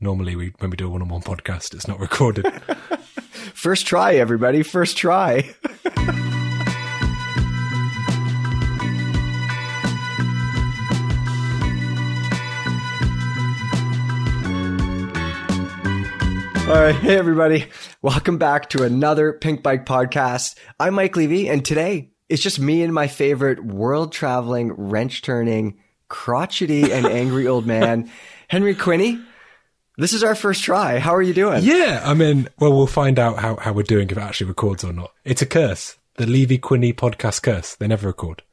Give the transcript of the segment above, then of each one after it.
Normally, we when we do a one-on-one podcast, it's not recorded. First try, everybody. First try. All right. Hey, everybody. Welcome back to another Pink Bike podcast. I'm Mike Levy, and today it's just me and my favorite world traveling, wrench turning, crotchety, and angry old man, Henry Quinney. This is our first try. How are you doing? yeah, I mean, well, we'll find out how, how we're doing if it actually records or not. It's a curse. The Levy Quinney podcast curse. They never record.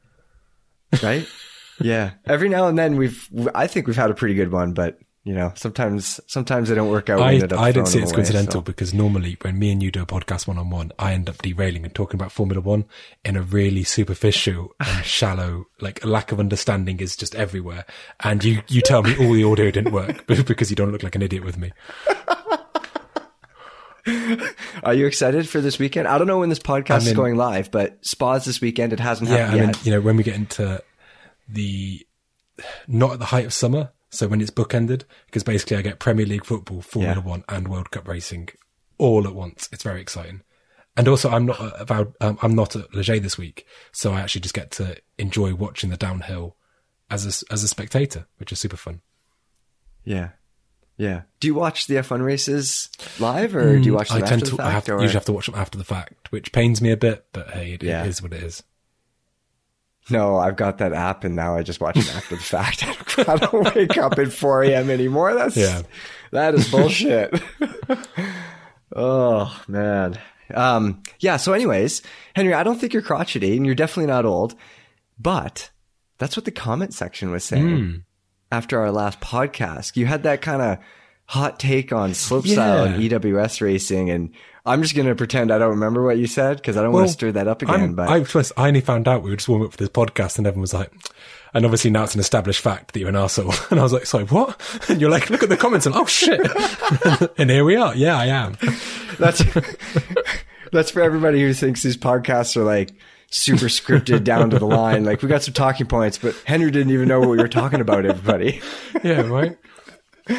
Right? yeah. Every now and then we've, I think we've had a pretty good one, but you know, sometimes, sometimes they don't work out. I, I don't see it's away, coincidental so. because normally when me and you do a podcast one on one, I end up derailing and talking about Formula One in a really superficial and shallow, like a lack of understanding is just everywhere. And you, you tell me all the audio didn't work because you don't look like an idiot with me. Are you excited for this weekend? I don't know when this podcast is I'm in- going live, but Spas this weekend. It hasn't Yeah, I happened mean, yet. you know, when we get into the not at the height of summer, so when it's bookended, because basically I get Premier League football, Formula Yeah. One, and World Cup racing all at once. It's very exciting. And also, I'm not about um, I'm not at Leger this week, so I actually just get to enjoy watching the downhill as a as a spectator, which is super fun. Yeah. Yeah. Do you watch the F1 races live or do you watch them Mm, I after tend the to I have, usually have to watch them after the fact, which pains me a bit, but hey, it, Yeah. it is what it is. No, I've got that app and now I just watch it after the fact. I don't wake up at 4 a.m. anymore. That's, Yeah. that is bullshit. oh, man. Um, yeah. So anyways, Henry, I don't think you're crotchety and you're definitely not old, but that's what the comment section was saying Hmm. after our last podcast. You had that kind of hot take on slopestyle and EWS racing and I'm just going to pretend I don't remember what you said because I don't want to stir that up again. I'm, but I, was- I only found out we were just warming up for this podcast, and everyone was like, and obviously now it's an established fact that you're an arsehole. And I was like, sorry, what? And you're like, look at the comments, and oh shit. and here we are. Yeah, I am. That's that's for everybody who thinks these podcasts are like super scripted down to the line. Like we got some talking points, but Henry didn't even know what we were talking about. Everybody. Yeah, right.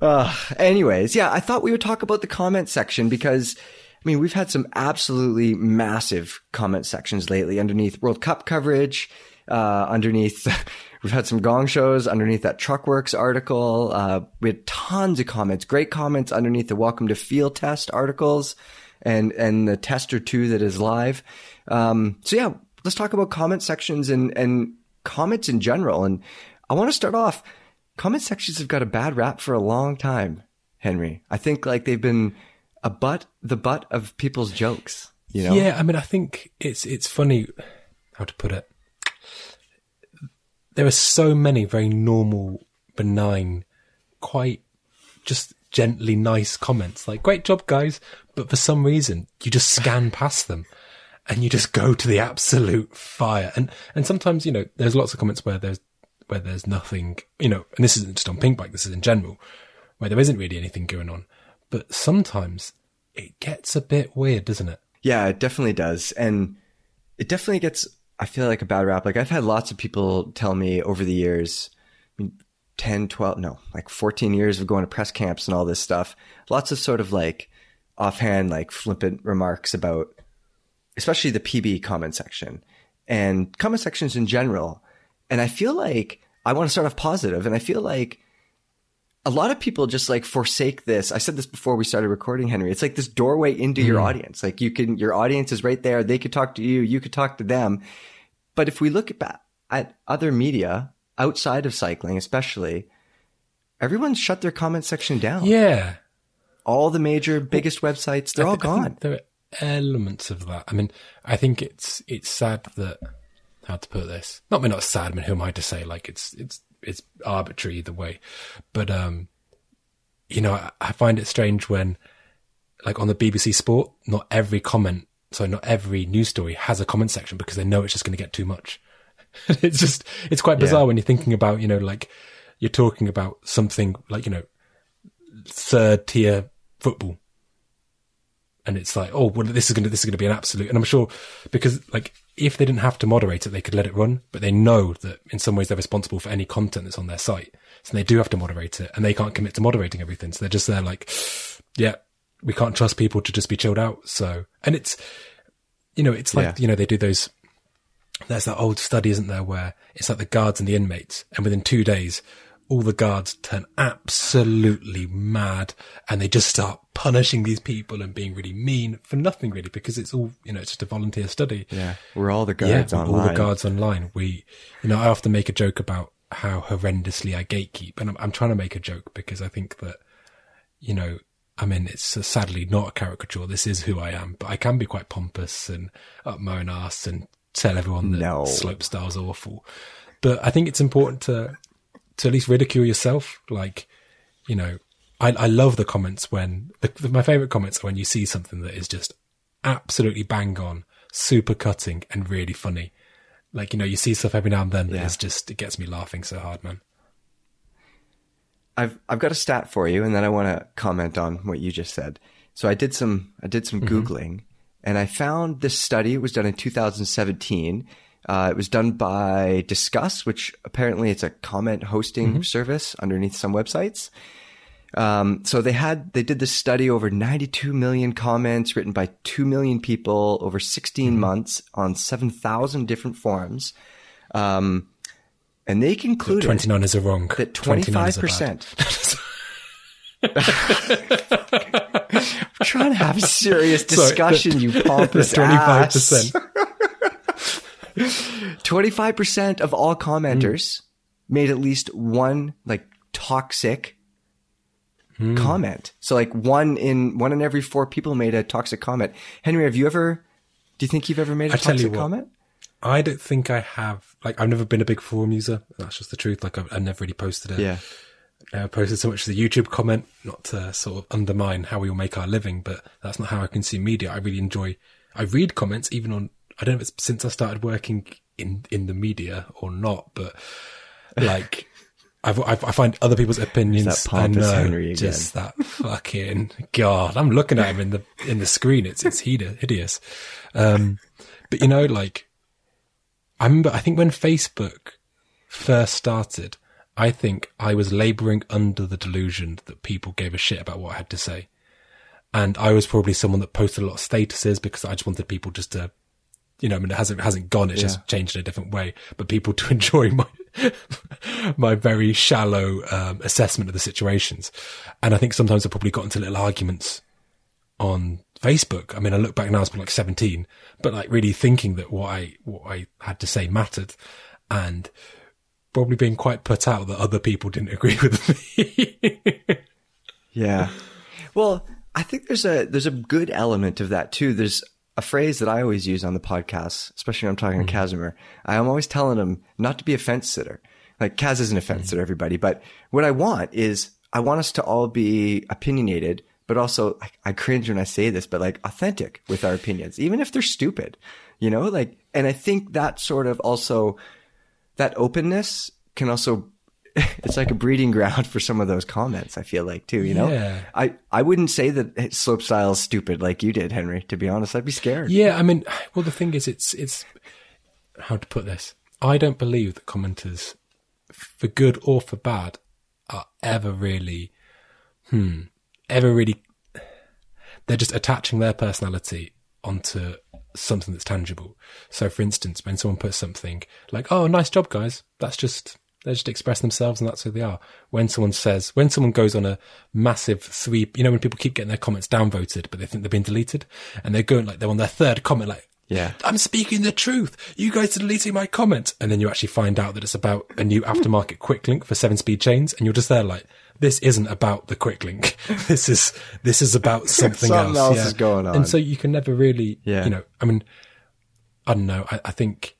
Uh, anyways, yeah, I thought we would talk about the comment section because. I mean, we've had some absolutely massive comment sections lately underneath World Cup coverage, uh, underneath, we've had some gong shows underneath that Truckworks article. Uh, we had tons of comments, great comments underneath the Welcome to Field Test articles and, and the test or two that is live. Um, so yeah, let's talk about comment sections and, and comments in general. And I want to start off, comment sections have got a bad rap for a long time, Henry. I think like they've been a butt, the butt of people's jokes, you know? Yeah, I mean, I think it's it's funny how to put it. There are so many very normal, benign, quite just gently nice comments like "Great job, guys," but for some reason you just scan past them and you just go to the absolute fire. And and sometimes you know there's lots of comments where there's where there's nothing, you know, and this isn't just on Pink Bike, this is in general, where there isn't really anything going on. But sometimes it gets a bit weird, doesn't it? Yeah, it definitely does. And it definitely gets, I feel like a bad rap. Like I've had lots of people tell me over the years, I mean, 10, 12, no, like 14 years of going to press camps and all this stuff. Lots of sort of like offhand, like flippant remarks about, especially the PB comment section and comment sections in general. And I feel like I want to start off positive and I feel like a lot of people just like forsake this. I said this before we started recording, Henry. It's like this doorway into your mm-hmm. audience. Like you can, your audience is right there. They could talk to you. You could talk to them. But if we look at, at other media outside of cycling, especially, everyone's shut their comment section down. Yeah. All the major, biggest websites, they're all thi- I think gone. There are elements of that. I mean, I think it's it's sad that how to put this. Not I mean, not sad. I mean, who am I to say? Like it's it's it's arbitrary either way. But um, you know, I, I find it strange when, like on the BBC Sport, not every comment, so not every news story has a comment section because they know it's just going to get too much. it's just it's quite bizarre Yeah. when you're thinking about you know like you're talking about something like you know third tier football and it's like, oh, well, this is going to, this is going to be an absolute. And I'm sure because like if they didn't have to moderate it, they could let it run, but they know that in some ways they're responsible for any content that's on their site. So they do have to moderate it and they can't commit to moderating everything. So they're just there like, yeah, we can't trust people to just be chilled out. So, and it's, you know, it's like, Yeah. you know, they do those, there's that old study, isn't there, where it's like the guards and the inmates and within two days, all the guards turn absolutely mad and they just start punishing these people and being really mean for nothing really because it's all, you know, it's just a volunteer study Yeah, we're all the guards yeah, online. all the guards online. We, you know, I often make a joke about how horrendously I gatekeep, and I'm, I'm trying to make a joke because I think that, you know, I mean, it's uh, sadly not a caricature. This is who I am, but I can be quite pompous and up my own ass and tell everyone that No. slopestyle's awful. But I think it's important to to at least ridicule yourself. Like, you know, I, I love the comments when the, my favorite comments are when you see something that is just absolutely bang on, super cutting and really funny. Like, you know, you see stuff every now and then that Yeah. is just, it gets me laughing so hard, man. I've I've got a stat for you, and then I want to comment on what you just said. So I did some I did some mm-hmm. googling, and I found this study. It was done in 2017. Uh, it was done by Disqus, which apparently it's a comment hosting service underneath some websites. Um, so they had they did this study over 92 million comments written by 2 million people over 16 months on 7,000 different forums, um, and they concluded 29 is a wrong. that 29 is a 25%. I'm trying to have a serious Sorry, discussion, you pompous That's 25%. ass. 25% of all commenters made at least one like toxic Hmm. comment. So like one in one in every four people made a toxic comment. Henry, have you ever do you think you've ever made a I tell you toxic comment? I don't think I have, like, I've never been a big forum user. That's just the truth. Like, I've, I've never really posted it. Yeah. uh, posted so much as a YouTube comment, not to sort of undermine how we all make our living, but that's not how I consume media. I really enjoy, I read comments even on, I don't know if it's since I started working in, in the media or not, but like, I've, I've, I find other people's opinions. that I know, Henry again. just that fucking God. I'm looking at him in the in the screen. It's it's hideous. Um, but you know, like I remember. I think when Facebook first started, I think I was laboring under the delusion that people gave a shit about what I had to say. And I was probably someone that posted a lot of statuses because I just wanted people just to, you know, I mean, it hasn't, hasn't gone. It's just changed in a different way, but people to enjoy my, my very shallow, um, assessment of the situations. And I think sometimes I've probably got into little arguments on Facebook. I mean, I look back now, I was like 17, but like really thinking that what I, what I had to say mattered and probably being quite put out that other people didn't agree with me. Yeah. Well, I think there's a there's a good element of that too. There's a phrase that I always use on the podcast, especially when I'm talking to mm-hmm. Kazimer. I'm always telling him not to be a fence sitter. Like Kaz isn't a fence mm-hmm. sitter, everybody, but what I want is I want us to all be opinionated, but also I, I cringe when I say this, but like authentic with our opinions, even if they're stupid, you know, like, and I think that sort of also that openness can also it's like a breeding ground for some of those comments i feel like too you know Yeah. i i wouldn't say that slope style is stupid like you did henry to be honest i'd be scared Yeah, I mean, well, the thing is, it's it's how to put this. I don't believe that commenters, for good or for bad, are ever really, hmm, ever really. They're just attaching their personality onto something that's tangible. So, for instance, when someone puts something like, "Oh, nice job, guys," that's just they just express themselves and that's who they are. When someone says, when someone goes on a massive three, you know, when people keep getting their comments downvoted, but they think they've been deleted, and they're going like they're on their third comment, like, Yeah. I'm speaking the truth. You guys are deleting my comment, and then you actually find out that it's about a new aftermarket quick link for seven speed chains, and you're just there like. This isn't about the quick link. This is this is about something, Something else. else is going on. And so you can never really, Yeah. you know, I mean, I don't know. I, I think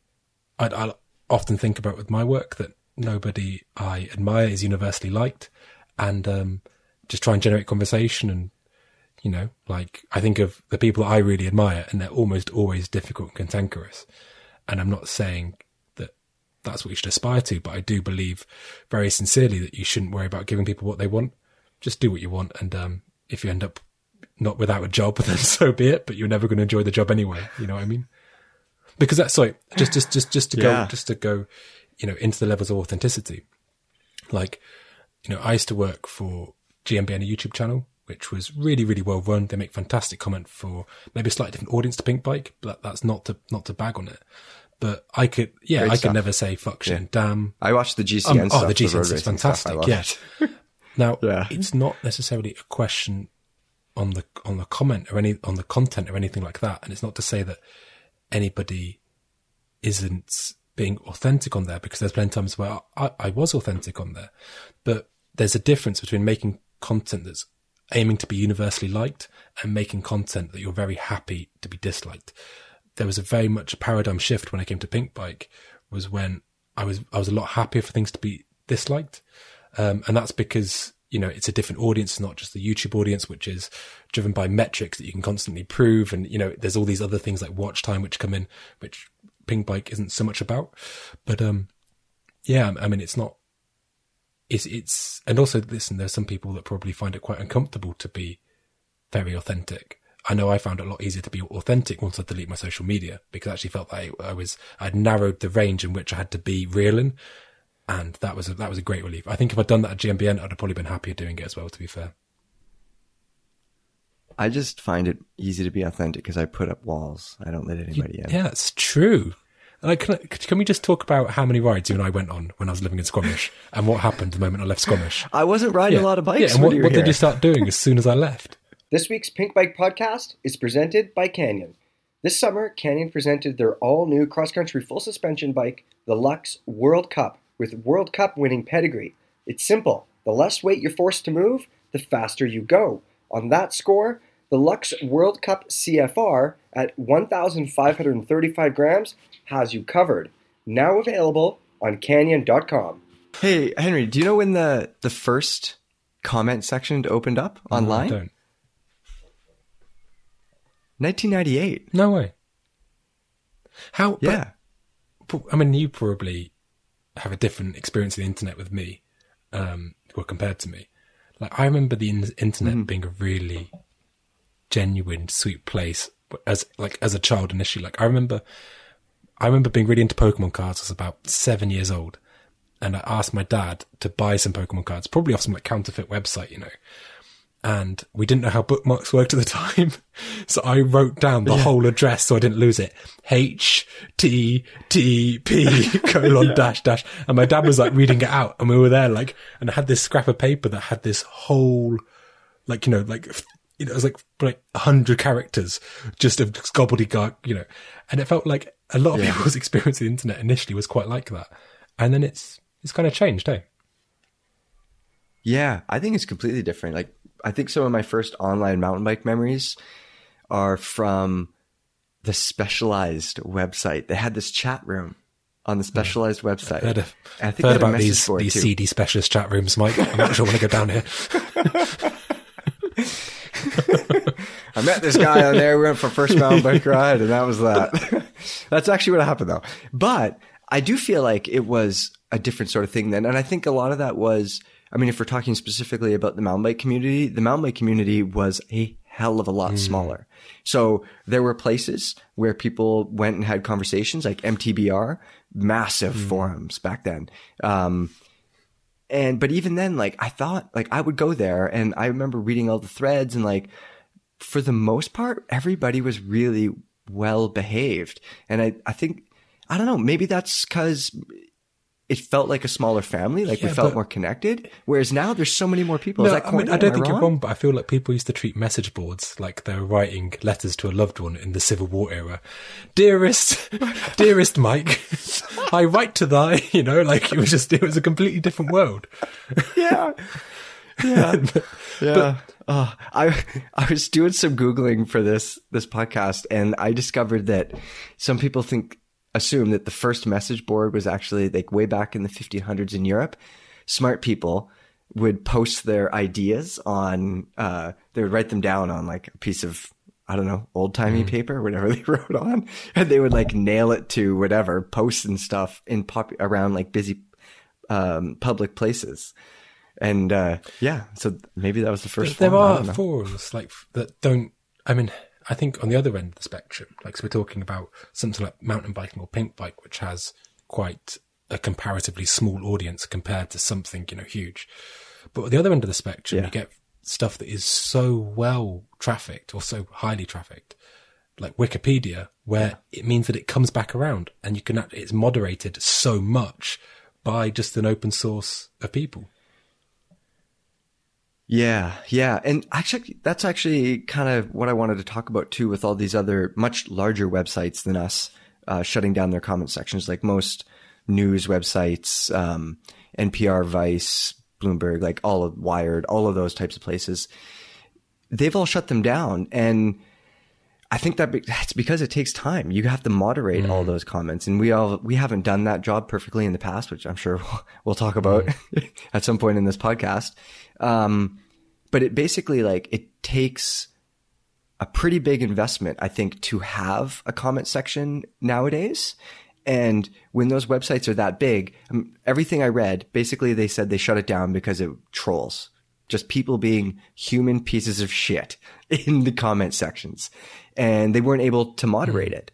I, I often think about with my work that nobody I admire is universally liked, and um, just try and generate conversation. And you know, like I think of the people I really admire, and they're almost always difficult and cantankerous. And I'm not saying that that's what you should aspire to, but I do believe very sincerely that you shouldn't worry about giving people what they want. Just do what you want, and um, if you end up not without a job, then so be it. But you're never going to enjoy the job anyway. You know what I mean? Because that's sorry, just just just just to go just to go, you know, into the levels of authenticity. Like, you know, I used to work for GMBN, a YouTube channel, which was really really well run. They make fantastic comment for maybe a slightly different audience to Pink Bike, but that's not to not to bag on it. But I could, yeah, Great I stuff. could never say fuck shit and damn I watched the GCN um, stuff. oh, the GCN road is racing stuff. I fantastic. Yeah. Now, Yeah. it's not necessarily a question on the on the comment or any on the content or anything like that, and it's not to say that anybody isn't being authentic on there because there's plenty of times where I, I was authentic on there, but there's a difference between making content that's aiming to be universally liked and making content that you're very happy to be disliked. There was a very much paradigm shift when I came to Pink Bike was when I was I was a lot happier for things to be disliked. Um, and that's because, you know, it's a different audience, not just the YouTube audience, which is driven by metrics that you can constantly prove. And, you know, there's all these other things like watch time, which come in, which Pink Bike isn't so much about. But, um, yeah, I mean, it's not, it's, it's, and also listen, there's some people that probably find it quite uncomfortable to be very authentic. I know I found it a lot easier to be authentic once I delete my social media because I actually felt that I, I was, I'd narrowed the range in which I had to be real in and that was a, that was a great relief. I think if I'd done that at GMBN, I'd have probably been happier doing it as well. To be fair, I just find it easy to be authentic because I put up walls. I don't let anybody in. yeah, it's true. Like, can, I, can we just talk about how many rides you and I went on when I was living in Squamish and what happened the moment I left Squamish? I wasn't riding a lot of bikes. Yeah, and what, what did you start doing as soon as I left? This week's Pink Bike Podcast is presented by Canyon. This summer, Canyon presented their all new cross country full suspension bike, the Lux World Cup, with World Cup winning pedigree. It's simple the less weight you're forced to move, the faster you go. On that score, the Lux World Cup CFR at 1,535 grams has you covered. Now available on Canyon.com. Hey Henry, do you know when the the first comment section opened up I online? don't. 1998. No way. How? Yeah. but, I mean, you probably have a different experience of the internet with me, um, or compared to me. Like, I remember the in- internet mm-hmm. being a really genuine, sweet place as like as a child initially. Like, I remember, I remember being really into Pokemon cards. I was about seven years old, and I asked my dad to buy some Pokemon cards, probably off some like counterfeit website, you know. And we didn't know how bookmarks worked at the time. So I wrote down the whole address so I didn't lose it. H T T P colon dash dash. And my dad was like reading it out and we were there like, and I had this scrap of paper that had this whole, like, you know, like, you know, it was like, like a hundred characters just of gobbledygook, you know, and it felt like a lot of people's experience of the internet initially was quite like that. And then it's, it's kind of changed, eh? Yeah, I think it's completely different. Like I think some of my first online mountain bike memories are from the specialized website. They had this chat room on the hmm. specialized website. Heard, of, I think heard about these, these too. CD specialist chat rooms, Mike. I'm not sure I want to go down here. I met this guy on there. We went for first mountain bike ride, and that was that. That's actually what happened, though. But I do feel like it was a different sort of thing then, and I think a lot of that was. I mean, if we're talking specifically about the mountain bike community, the mountain bike community was a hell of a lot smaller. So there were places where people went and had conversations, like MTBR, massive forums back then. Um, and but even then, like I thought, like I would go there, and I remember reading all the threads, and like for the most part, everybody was really well behaved. And I, I think, I don't know, maybe that's because it felt like a smaller family, like we felt but- more connected. Whereas now there's so many more people. No, I mean. I don't Am think you're wrong? but I feel like people used to treat message boards like they were writing letters to a loved one in the Civil War era. Dearest, dearest Mike, I write to thy, you know, like it was just, it was a completely different world. yeah. Yeah. yeah. Oh, I I was doing some googling for this this podcast and I discovered that some people think assume that the first message board was actually like way back in the 1500s in Europe. Smart people would post their ideas on uh they would write them down on like a piece of I don't know, old timey paper, whatever they wrote on, and they would like nail it to whatever posts and stuff in pop around like busy um, public places And uh, yeah, so maybe that was the first. There one. Are forums like that don't. I mean, I think on the other end of the spectrum, like so we're talking about something like mountain biking or pink bike, which has quite a comparatively small audience compared to something you know huge. But at the other end of the spectrum, Yeah. you get stuff that is so well trafficked or so highly trafficked, like Wikipedia, where it means that it comes back around and you can. act- It's moderated so much by just an open source of people. Yeah, yeah. And actually, that's actually kind of what I wanted to talk about too with all these other much larger websites than us uh, shutting down their comment sections, like most news websites, um, NPR, Vice, Bloomberg, like all of Wired, all of those types of places. They've all shut them down. And I think that be- that's because it takes time. You have to moderate all those comments, and we all we haven't done that job perfectly in the past, which I'm sure we'll, we'll talk about at some point in this podcast. Um, but it basically like it takes a pretty big investment, I think, to have a comment section nowadays. And when those websites are that big, um, everything I read, basically they said they shut it down because it trolls, just people being human pieces of shit in the comment sections. And they weren't able to moderate it.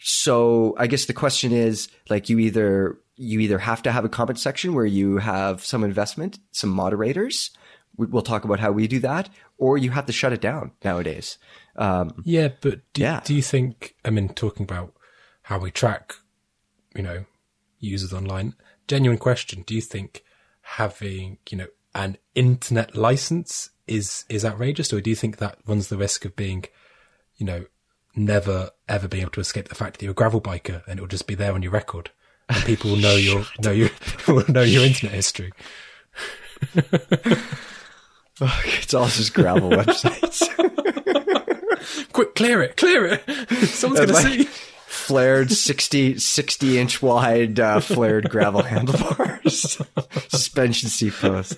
So I guess the question is like you either you either have to have a comment section where you have some investment, some moderators. We- We'll talk about how we do that, or you have to shut it down nowadays. Um, Yeah, but do, Yeah. do you think, I mean, talking about how we track, you know, users online, genuine question, do you think having, you know, an internet license is, is outrageous or do you think that runs the risk of being, you know, never ever being able to escape the fact that you're a gravel biker and it will just be there on your record and people will know your, know your, will know your internet history? it's all just gravel websites. Quick, clear it, clear it. Someone's going to see. flared 60, 60 inch wide uh, flared gravel handlebars, suspension seat posts.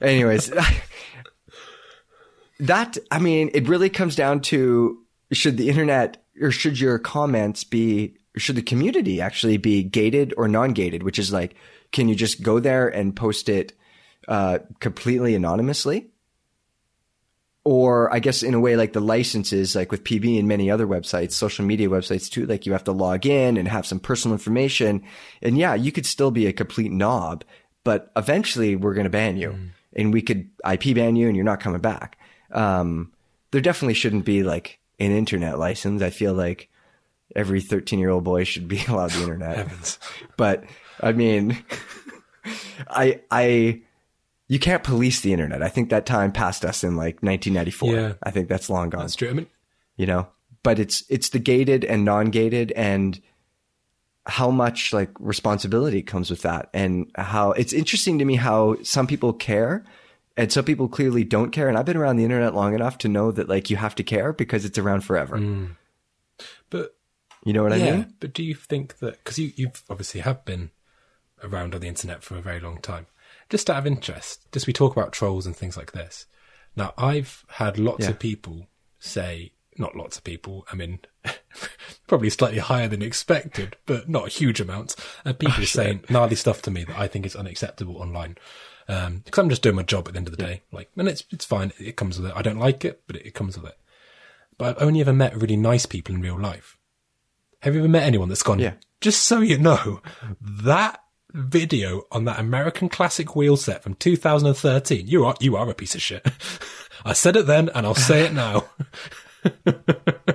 Anyways, that I mean, it really comes down to should the internet or should your comments be should the community actually be gated or non-gated? Which is like, can you just go there and post it uh, completely anonymously? or I guess in a way like the licenses, like with PB and many other websites, social media websites too, like you have to log in and have some personal information. And yeah, you could still be a complete knob, but eventually we're going to ban you and we could IP ban you and you're not coming back. Um, there definitely shouldn't be like an internet license. I feel like every 13 year old boy should be allowed the internet. Heavens. but I mean, I, I, you can't police the internet. I think that time passed us in like 1994. Yeah. I think that's long gone. That's true. I mean, You know, but it's it's the gated and non-gated, and how much like responsibility comes with that, and how it's interesting to me how some people care. And some people clearly don't care. And I've been around the internet long enough to know that like you have to care because it's around forever. Hmm. but You know what I mean? but do you think that because you you've obviously have been around on the internet for a very long time, just out of interest, just we talk about trolls and things like this. Now, I've had lots Yeah. of people say, not lots of people. I mean, probably slightly higher than expected, but not huge amounts. Of people saying gnarly stuff to me that I think is unacceptable online. Um, because I'm just doing my job at the end of the day. Like, and it's it's fine. It comes with it. I don't like it, but it, it comes with it. But I've only ever met really nice people in real life. Have you ever met anyone that's gone? Yeah. Just so you know, that video on that American classic wheel set from 2013, you are you are a piece of shit. I said it then, and I'll say it now.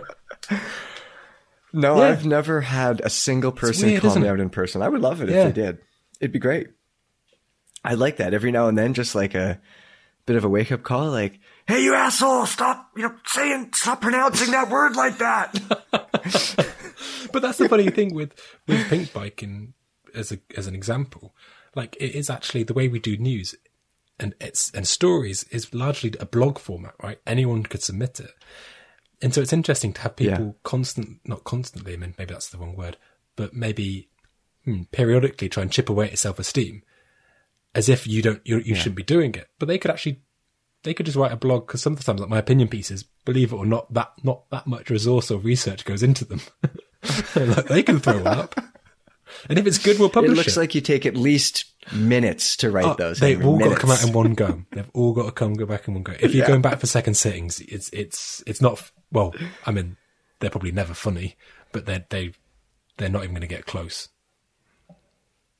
No, Yeah. I've never had a single person weird, call me out in person. I would love it Yeah. if they did. It'd be great. I like that every now and then, just like a bit of a wake up call, like, "Hey, you asshole! Stop! You know, saying, stop pronouncing that word like that." but that's the funny thing with with pink biking as a as an example. Like it is actually the way we do news and it's and stories is largely a blog format, right? Anyone could submit it. And so it's interesting to have people Yeah. constant not constantly, I mean maybe that's the wrong word, but maybe hmm, periodically try and chip away at self esteem as if you don't you, you shouldn't be doing it. But they could actually they could just write a blog because sometimes like my opinion pieces, believe it or not, that not that much resource or research goes into them. like they can throw one up. And if it's good, we'll It publish it. looks like you take at least minutes to write Oh, those. they've Henry, all got to come out in one go. They've all got to come go back in one go. If you're Yeah. going back for second sittings, it's it's it's not. Well, I mean, they're probably never funny, but they they they're not even going to get close.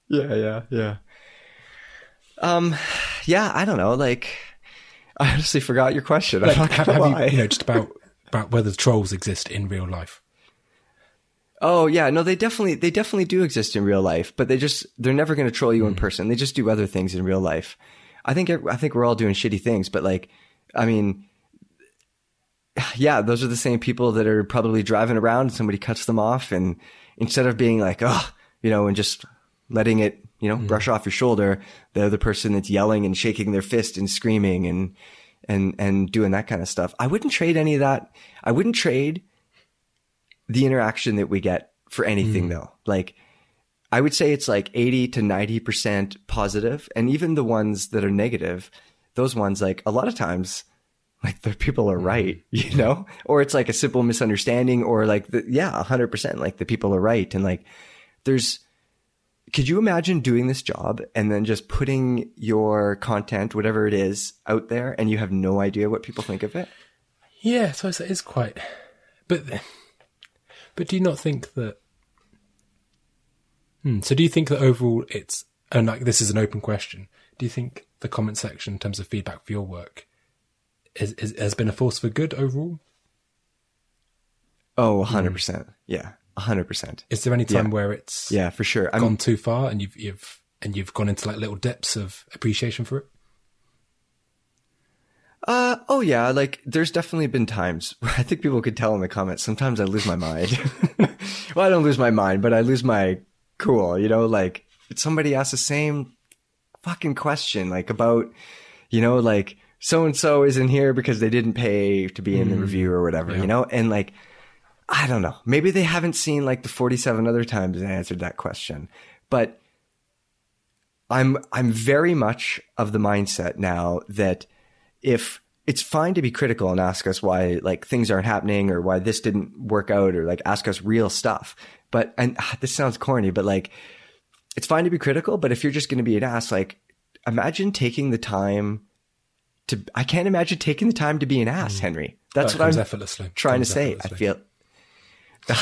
Yeah, yeah, yeah. Um, yeah, I don't know. Like, I honestly forgot your question. I'm Like, not have, have you, you know, just about about whether trolls exist in real life? Oh yeah, no, they definitely they definitely do exist in real life, but they just they're never going to troll you in mm. person. They just do other things in real life. I think I think we're all doing shitty things, but like, I mean, yeah, those are the same people that are probably driving around and somebody cuts them off, and instead of being like, oh, you know, and just letting it, you know, brush mm. off your shoulder, they're the person that's yelling and shaking their fist and screaming and and and doing that kind of stuff. I wouldn't trade any of that. I wouldn't trade the interaction that we get for anything mm-hmm. though. Like I would say it's like 80 to 90% positive and even the ones that are negative, those ones like a lot of times like the people are mm-hmm. right, you know? Or it's like a simple misunderstanding or like the, yeah, 100% like the people are right and like there's could you imagine doing this job and then just putting your content whatever it is out there and you have no idea what people think of it? Yeah, so it is quite. But but do you not think that? Hmm, so do you think that overall it's and like this is an open question? Do you think the comment section in terms of feedback for your work is, is, has been a force for good overall? Oh, 100%. Yeah. 100%. Is there any time Yeah. where it's Yeah, for sure. I'm, gone too far and you've you've and you've gone into like little depths of appreciation for it? Uh, oh yeah, like there's definitely been times where I think people could tell in the comments. Sometimes I lose my mind. well, I don't lose my mind, but I lose my cool. You know, like somebody asks the same fucking question, like about, you know, like so and so isn't here because they didn't pay to be in the review or whatever. Yeah. You know, and like I don't know, maybe they haven't seen like the 47 other times I answered that question, but I'm I'm very much of the mindset now that if it's fine to be critical and ask us why like things aren't happening or why this didn't work out or like ask us real stuff. But and ah, this sounds corny, but like it's fine to be critical, but if you're just going to be an ass, like imagine taking the time to I can't imagine taking the time to be an ass, Henry. That's That what I'm effortlessly. trying to say. I feel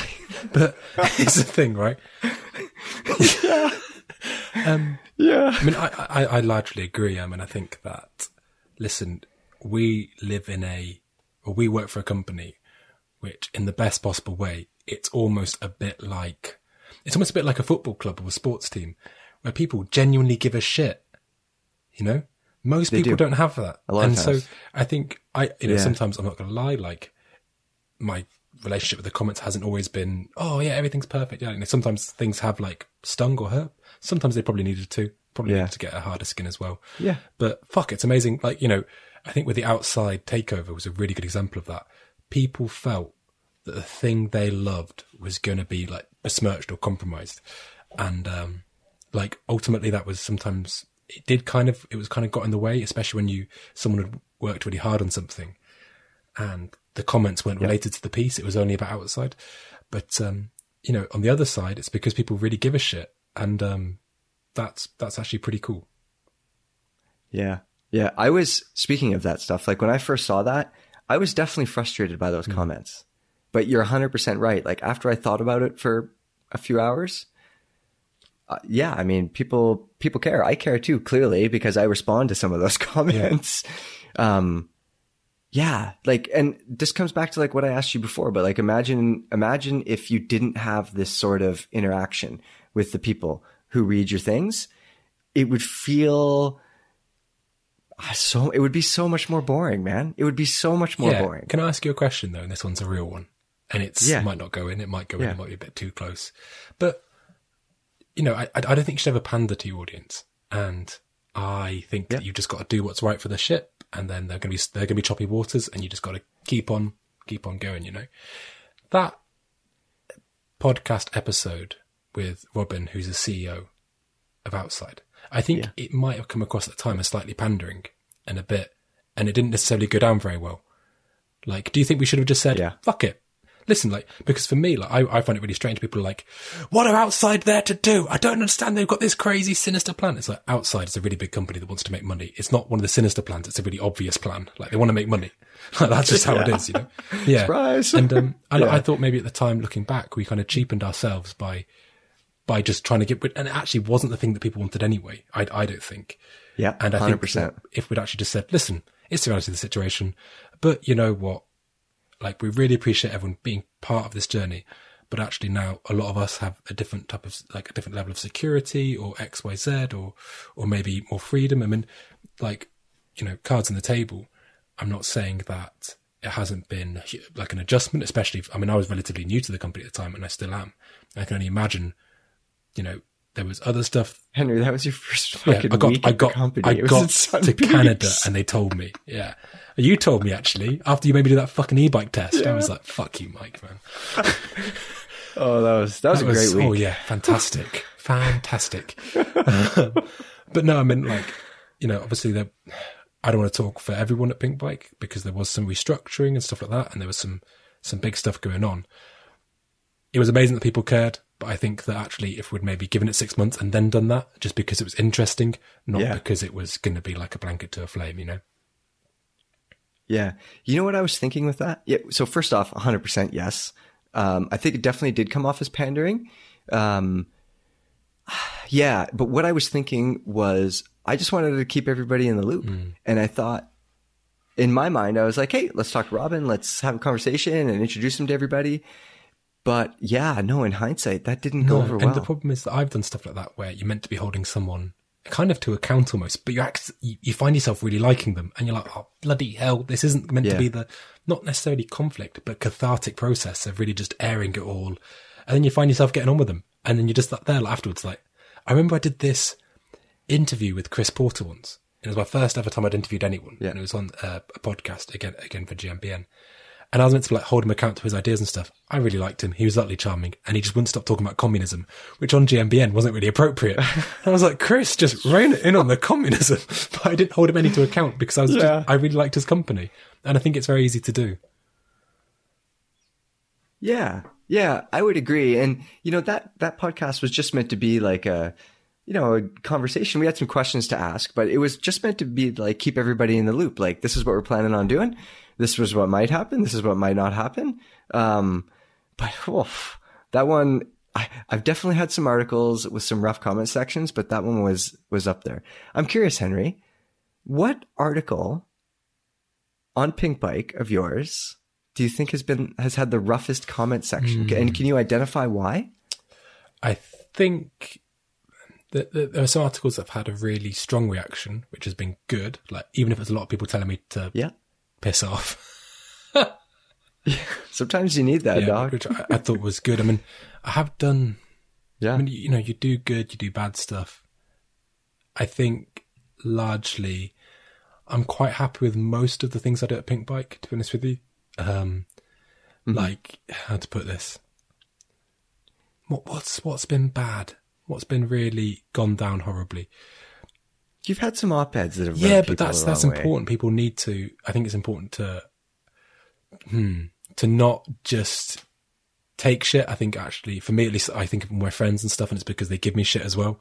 But it's the thing, right? um, yeah. I mean, I, I, I largely agree. I mean, I think that, listen, we live in a, or we work for a company which, in the best possible way, it's almost a bit like, it's almost a bit like a football club or a sports team where people genuinely give a shit. You know, most They people do. not have that. A lot of and so. I think I, you know, Yeah. sometimes I'm not going to lie, like my relationship with the comments hasn't always been, oh yeah, everything's perfect. Yeah, you know, sometimes things have like stung or hurt. Sometimes they probably needed to, probably Yeah. to get a harder skin as well. Yeah. But fuck, it's amazing. Like, you know, I think with the outside takeover was a really good example of that. People felt that the thing they loved was going to be like besmirched or compromised. And, um, like ultimately that was sometimes it did kind of, it was kind of got in the way, especially when you, someone had worked really hard on something and the comments weren't related to the piece. It was only about outside. But, um, you know, on the other side, it's because people really give a shit. And, um, that's, that's actually pretty cool. Yeah. Yeah. I was speaking of that stuff. Like when I first saw that, I was definitely frustrated by those comments. But you're 100% right. Like after I thought about it for a few hours, uh, yeah, I mean, people people care. I care too, clearly, because I respond to some of those comments. Um, yeah, like, and this comes back to like what I asked you before. But like, imagine imagine if you didn't have this sort of interaction with the people who read your things, it would feel ah, so. It would be so much more boring, man. It would be so much more boring. Can I ask you a question though? And this one's a real one, and it's Yeah. might not go in. It might go in. It might be a bit too close. But you know, I I I don't think you should ever pander to your audience, and I think that you've just got to do what's right for the ship, and then they're gonna be they're gonna be choppy waters, and you just got to keep on keep on going. You know, that podcast episode with Robin, who's the CEO of Outside. I think Yeah. it might have come across at the time as slightly pandering and a bit, and it didn't necessarily go down very well. Like, do you think we should have just said, Yeah. fuck it? listen, like, because for me, like, I, I find it really strange. People are like, what are outside there to do? I don't understand. They've got this crazy sinister plan. It's like outside is a really big company that wants to make money. It's not one of the sinister plans. It's a really obvious plan. Like they want to make money. Like, that's just how it Yeah. is, you know? Yeah. Surprise. And, um, and Yeah. I thought maybe at the time looking back, we kind of cheapened ourselves by, by just trying to get rid, and it actually wasn't the thing that people wanted anyway. I, I don't think. Yeah, And I hundred think percent. that if we'd actually just said, listen, it's the reality of the situation, but you know what? Like, we really appreciate everyone being part of this journey. But actually now a lot of us have a different type of, like a different level of security or X, Y, Z or, or maybe more freedom. I mean, like, you know, cards on the table. I'm not saying that it hasn't been like an adjustment, especially, if, I mean, I was relatively new to the company at the time and I still am. I can only imagine, you know, there was other stuff Henry, that was your first yeah, fucking I got, week I at got, the company. I It was got to Peaks. Canada and they told me, yeah. You told me actually after you made me do that fucking e-bike test. I was like, fuck you, Mike, man. Oh, that was that was That a great week. Oh yeah, fantastic, fantastic. but no, I mean like, you know, obviously there. I don't want to talk for everyone at Pink Bike because there was some restructuring and stuff like that, and there was some some big stuff going on. It was amazing that people cared, but I think that actually, if we'd maybe given it six months and then done that, just because it was interesting, not Yeah. because it was going to be like a blanket to a flame, you know. Yeah. You know what I was thinking with that? Yeah. So first off, 100% yes. Um, I think it definitely did come off as pandering. Um, yeah. But what I was thinking was I just wanted to keep everybody in the loop. And I thought, in my mind, I was like, hey, let's talk to Robin. Let's have a conversation and introduce him to everybody. But yeah, no, in hindsight, that didn't go over and well. And the problem is that I've done stuff like that where you're meant to be holding someone kind of to account almost, but you act, you, find yourself really liking them and you're like, oh, bloody hell, this isn't meant to be the, not necessarily conflict, but cathartic process of really just airing it all. And then you find yourself getting on with them. And then you're just there like, afterwards, like, I remember I did this interview with Chris Porter once. It was my first ever time I'd interviewed anyone. Yeah. And it was on uh, a podcast again, again for GMBN. And I was meant to like hold him account to his ideas and stuff. I really liked him. He was utterly charming and he just wouldn't stop talking about communism, which on GMBN wasn't really appropriate. And I was like, Chris, just rein it in on the communism. But I didn't hold him any to account because I was Yeah. just, I really liked his company. And I think it's very easy to do. Yeah, yeah, I would agree. And you know that that podcast was just meant to be like a, you know, a conversation. We had some questions to ask, but it was just meant to be like keep everybody in the loop. Like this is what we're planning on doing. This was what might happen. This is what might not happen. Um, but oof, that one, I, I've definitely had some articles with some rough comment sections, but that one was was up there. I'm curious, Henry, what article on Pink Bike of yours do you think has been has had the roughest comment section? And can you identify why? I think there are some articles that have had a really strong reaction, which has been good. Like, even if it's a lot of people telling me to Yeah. Piss off. Sometimes you need that, yeah, dog. which I, I thought was good. I mean, I have done Yeah. I mean, you know, you do good, you do bad stuff. I think largely, I'm quite happy with most of the things I do at Pink Bike. To be honest with you, um, like how to put this. What what's what's been bad? What's been really gone down horribly? You've had some op-eds that have Yeah, but that's that's way. important. People need to. I think it's important to, hmm, to not just take shit. I think actually, for me at least, I think of my friends and stuff, and it's because they give me shit as well.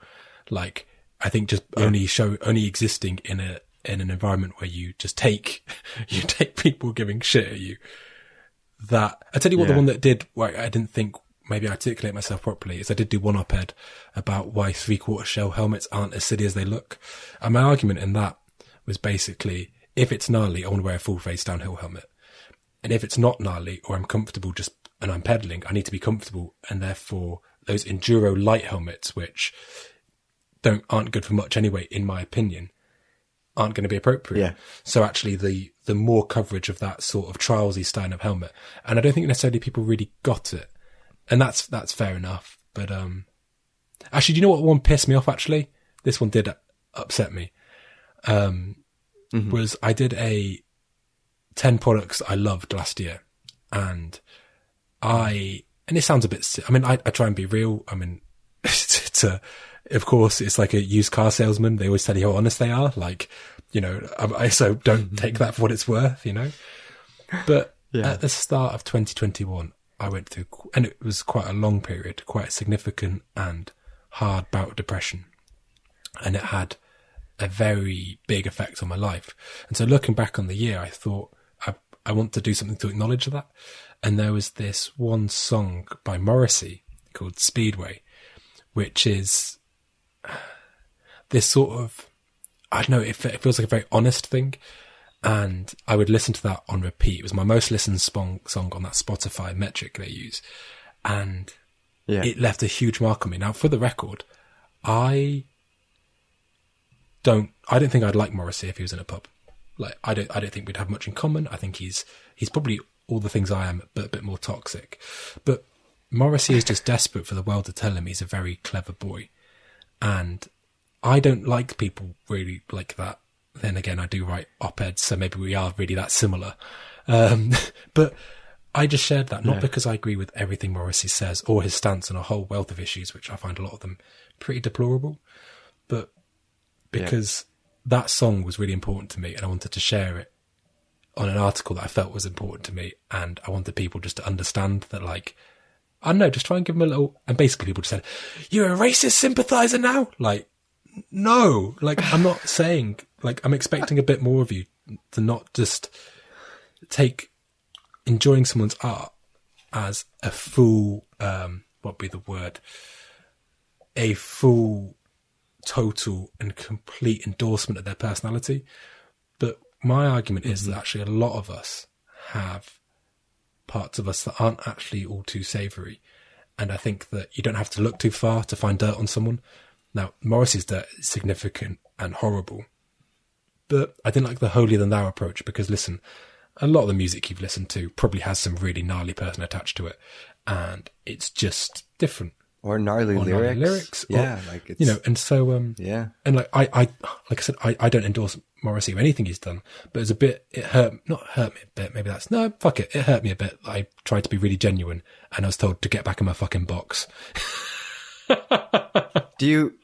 Like I think just only show only existing in a in an environment where you just take you take people giving shit at you. That I tell you what, the one that did where I didn't think maybe articulate myself properly is I did do one op-ed about why three quarter shell helmets aren't as silly as they look. And my argument in that was basically, if it's gnarly, I want to wear a full face downhill helmet. And if it's not gnarly or I'm comfortable just and I'm pedaling, I need to be comfortable. And therefore those enduro light helmets, which don't, aren't good for much anyway, in my opinion, aren't going to be appropriate. Yeah. So actually the, the more coverage of that sort of trialsy style of helmet. And I don't think necessarily people really got it. And that's, that's fair enough. But, um, actually, do you know what one pissed me off actually? This one did upset me. Um, was I did a 10 products I loved last year and I, and it sounds a bit, I mean, I, I try and be real. I mean, it's a, of course, it's like a used car salesman. They always tell you how honest they are. Like, you know, I, I so don't take that for what it's worth, you know? But Yeah. at the start of 2021, I went through, and it was quite a long period, quite a significant and hard bout of depression. And it had a very big effect on my life. And so looking back on the year, I thought, I, I want to do something to acknowledge that. And there was this one song by Morrissey called Speedway, which is this sort of, I don't know, it, it feels like a very honest thing. And I would listen to that on repeat. It was my most listened song, song on that Spotify metric they use. And Yeah. it left a huge mark on me. Now, for the record, I don't, I don't think I'd like Morrissey if he was in a pub. Like, I don't, I don't think we'd have much in common. I think he's, he's probably all the things I am, but a bit more toxic. But Morrissey is just desperate for the world to tell him he's a very clever boy. And I don't like people really like that. Then again, I do write op-eds, so maybe we are really that similar. Um, but I just shared that not because I agree with everything Morrissey says or his stance on a whole wealth of issues, which I find a lot of them pretty deplorable, but because that song was really important to me and I wanted to share it on an article that I felt was important to me. And I wanted people just to understand that, like, I don't know, just try and give them a little. And basically, people just said, You're a racist sympathizer now? Like, no, like, I'm not saying, like, I'm expecting a bit more of you to not just take enjoying someone's art as a full, um, what would be the word? A full, total, and complete endorsement of their personality. But my argument is that actually a lot of us have parts of us that aren't actually all too savoury. And I think that you don't have to look too far to find dirt on someone. Now, Morrissey's dirt is significant and horrible. But I didn't like the holier than thou approach because listen, a lot of the music you've listened to probably has some really gnarly person attached to it. And it's just different. or gnarly Or gnarly lyrics. lyrics, or- Yeah, like it's You know, and so um yeah. and like I, I like I said, I, I don't endorse Morrissey or anything he's done, but it's a bit it hurt not hurt me a bit, maybe that's no, fuck it. It hurt me a bit. I tried to be really genuine and I was told to get back in my fucking box. Do you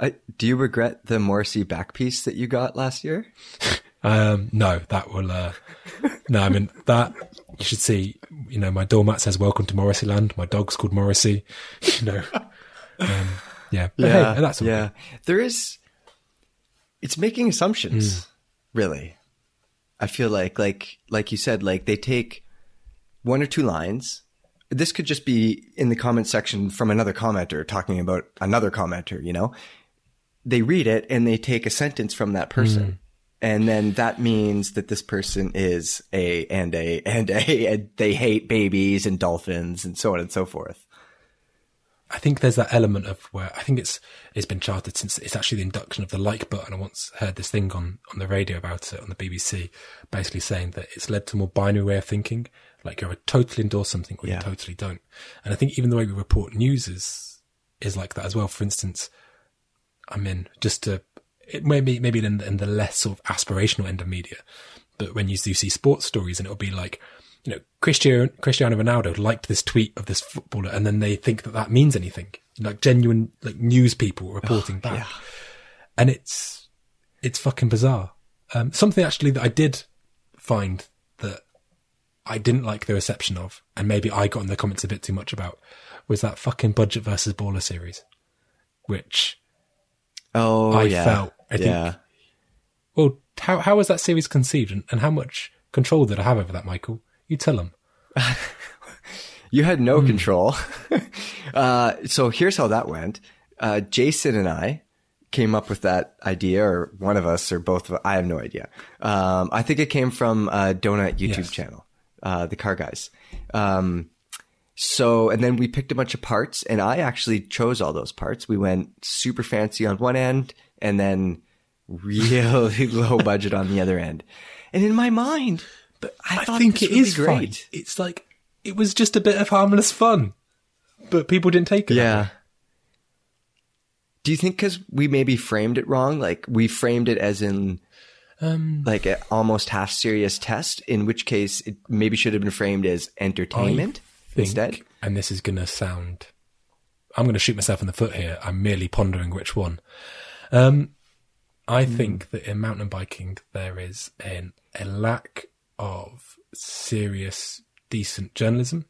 I, do you regret the Morrissey back piece that you got last year? Um no, that will uh no, I mean that you should see, you know, my doormat says welcome to Morrissey land, my dog's called Morrissey, you know. Um yeah. But hey, that's all yeah. There is. It's making assumptions, Hmm. really. I feel like, like, like you said, like they take one or two lines. This could just be in the comment section from another commenter talking about another commenter. You know, they read it and they take a sentence from that person. Hmm. And then that means that this person is a and a and a and they hate babies and dolphins and so on and so forth. I think there's that element of where I think it's it's been charted since it's actually the induction of the like button. I once heard this thing on on the radio about it on the BBC, basically saying that it's led to a more binary way of thinking. Like you either totally endorse something or Yeah. you totally don't. And I think even the way we report news is is like that as well. For instance, I mean, just to it maybe maybe in, in the less sort of aspirational end of media, but when you do see sports stories and it'll be like, you know, Cristiano Cristiano Ronaldo liked this tweet of this footballer, and then they think that that means anything, like genuine like news people reporting back, and it's it's fucking bizarre. Um, something actually that I did find I didn't like the reception of, and maybe I got in the comments a bit too much about, was that fucking budget versus baller series, which Oh, I yeah. felt, I think- yeah. Well, how how was that series conceived, and, and how much control did I have over that, Michael? You tell them. You had no Hmm. control. uh, so here's how that went. Uh, Jason and I came up with that idea, or one of us, or both of us. I have no idea. Um, I think it came from a Donut YouTube Yes. channel, uh, the Car Guys. Um, so, and then we picked a bunch of parts, and I actually chose all those parts. We went super fancy on one end, and then really low budget on the other end. And in my mind, but I, I thought think this it is great. fine. It's like it was just a bit of harmless fun, but people didn't take it. Yeah. Do you think because we maybe framed it wrong? Like we framed it as in Um, like an almost half serious test, in which case it maybe should have been framed as entertainment think, instead. and this is going to sound, I'm going to shoot myself in the foot here. I'm merely pondering which one. Um, I Hmm. think that in mountain biking there is an, a lack of serious, decent journalism,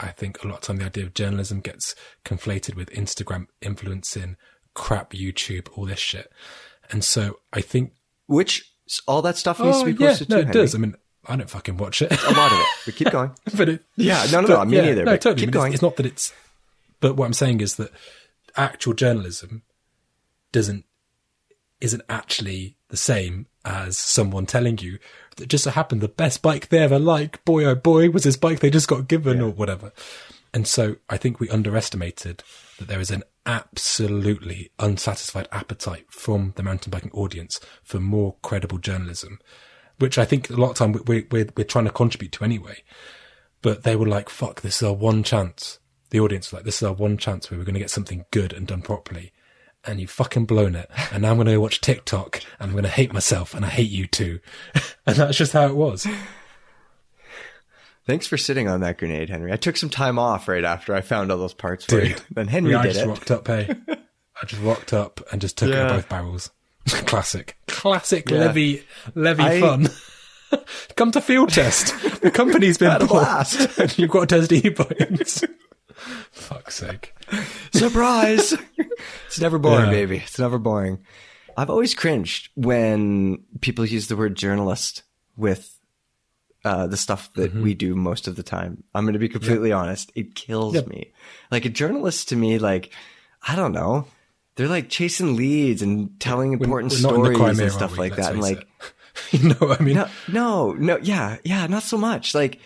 I think a lot of time the idea of journalism gets conflated with Instagram influencing, crap YouTube, all this shit. And so I think Which all that stuff needs oh, to be yeah, no, too. it Henry. does. I mean, I don't fucking watch it. A lot of it. But keep going. but it, Yeah, no, no, no, me yeah, neither, No, but totally. keep I mean, going. It's, not that it's, but what I'm saying is that actual journalism doesn't isn't actually the same as someone telling you that just so happened the best bike they ever like, boy oh boy, was this bike they just got given or whatever. And so I think we underestimated that there is an absolutely unsatisfied appetite from the mountain biking audience for more credible journalism, which I think a lot of time we, we, we're, we're trying to contribute to anyway. But they were like, fuck, this is our one chance. The audience was like, this is our one chance where we're going to get something good and done properly. And you've fucking blown it. And now I'm going to watch TikTok and I'm going to hate myself and I hate you too. and that's just how it was. Thanks for sitting on that grenade, Henry. I took some time off right after I found all those parts for Dude. you. Then Henry Yeah, I just it. rocked up, hey. I just rocked up and just took Yeah. both barrels. Classic. Classic Yeah. Levy, Levy I- fun. Come to field test. The company's been blast. and you've got to test e-bikes. Fuck's sake. Surprise! it's never boring, Yeah. baby. It's never boring. I've always cringed when people use the word journalist with uh, the stuff that Mm-hmm. we do most of the time. I'm going to be completely honest. It kills Yep. me. Like a journalist to me, like, I don't know. They're like chasing leads and telling important We're in the stories Crimea, and stuff like that. And like, you know what I mean? no, no, no, yeah, yeah, not so much. Like,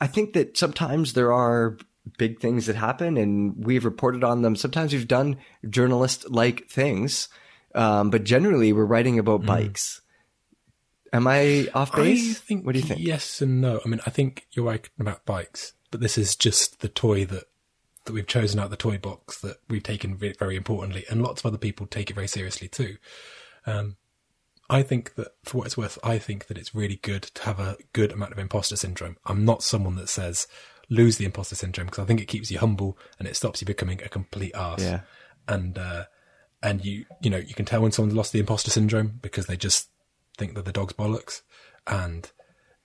I think that sometimes there are big things that happen, and we've reported on them. Sometimes we've done journalist-like things, um, but generally we're writing about bikes. Am I off Mm. I base? think what do you think? Yes and no. I mean, I think you're right about bikes, but this is just the toy that that we've chosen out the toy box that we've taken very importantly, and lots of other people take it very seriously too. Um, I think that for what it's worth, I think that it's really good to have a good amount of imposter syndrome. I'm not someone that says lose the imposter syndrome because I think it keeps you humble and it stops you becoming a complete arse. Yeah. And uh, and you you know you can tell when someone's lost the imposter syndrome because they just think that the dog's bollocks. And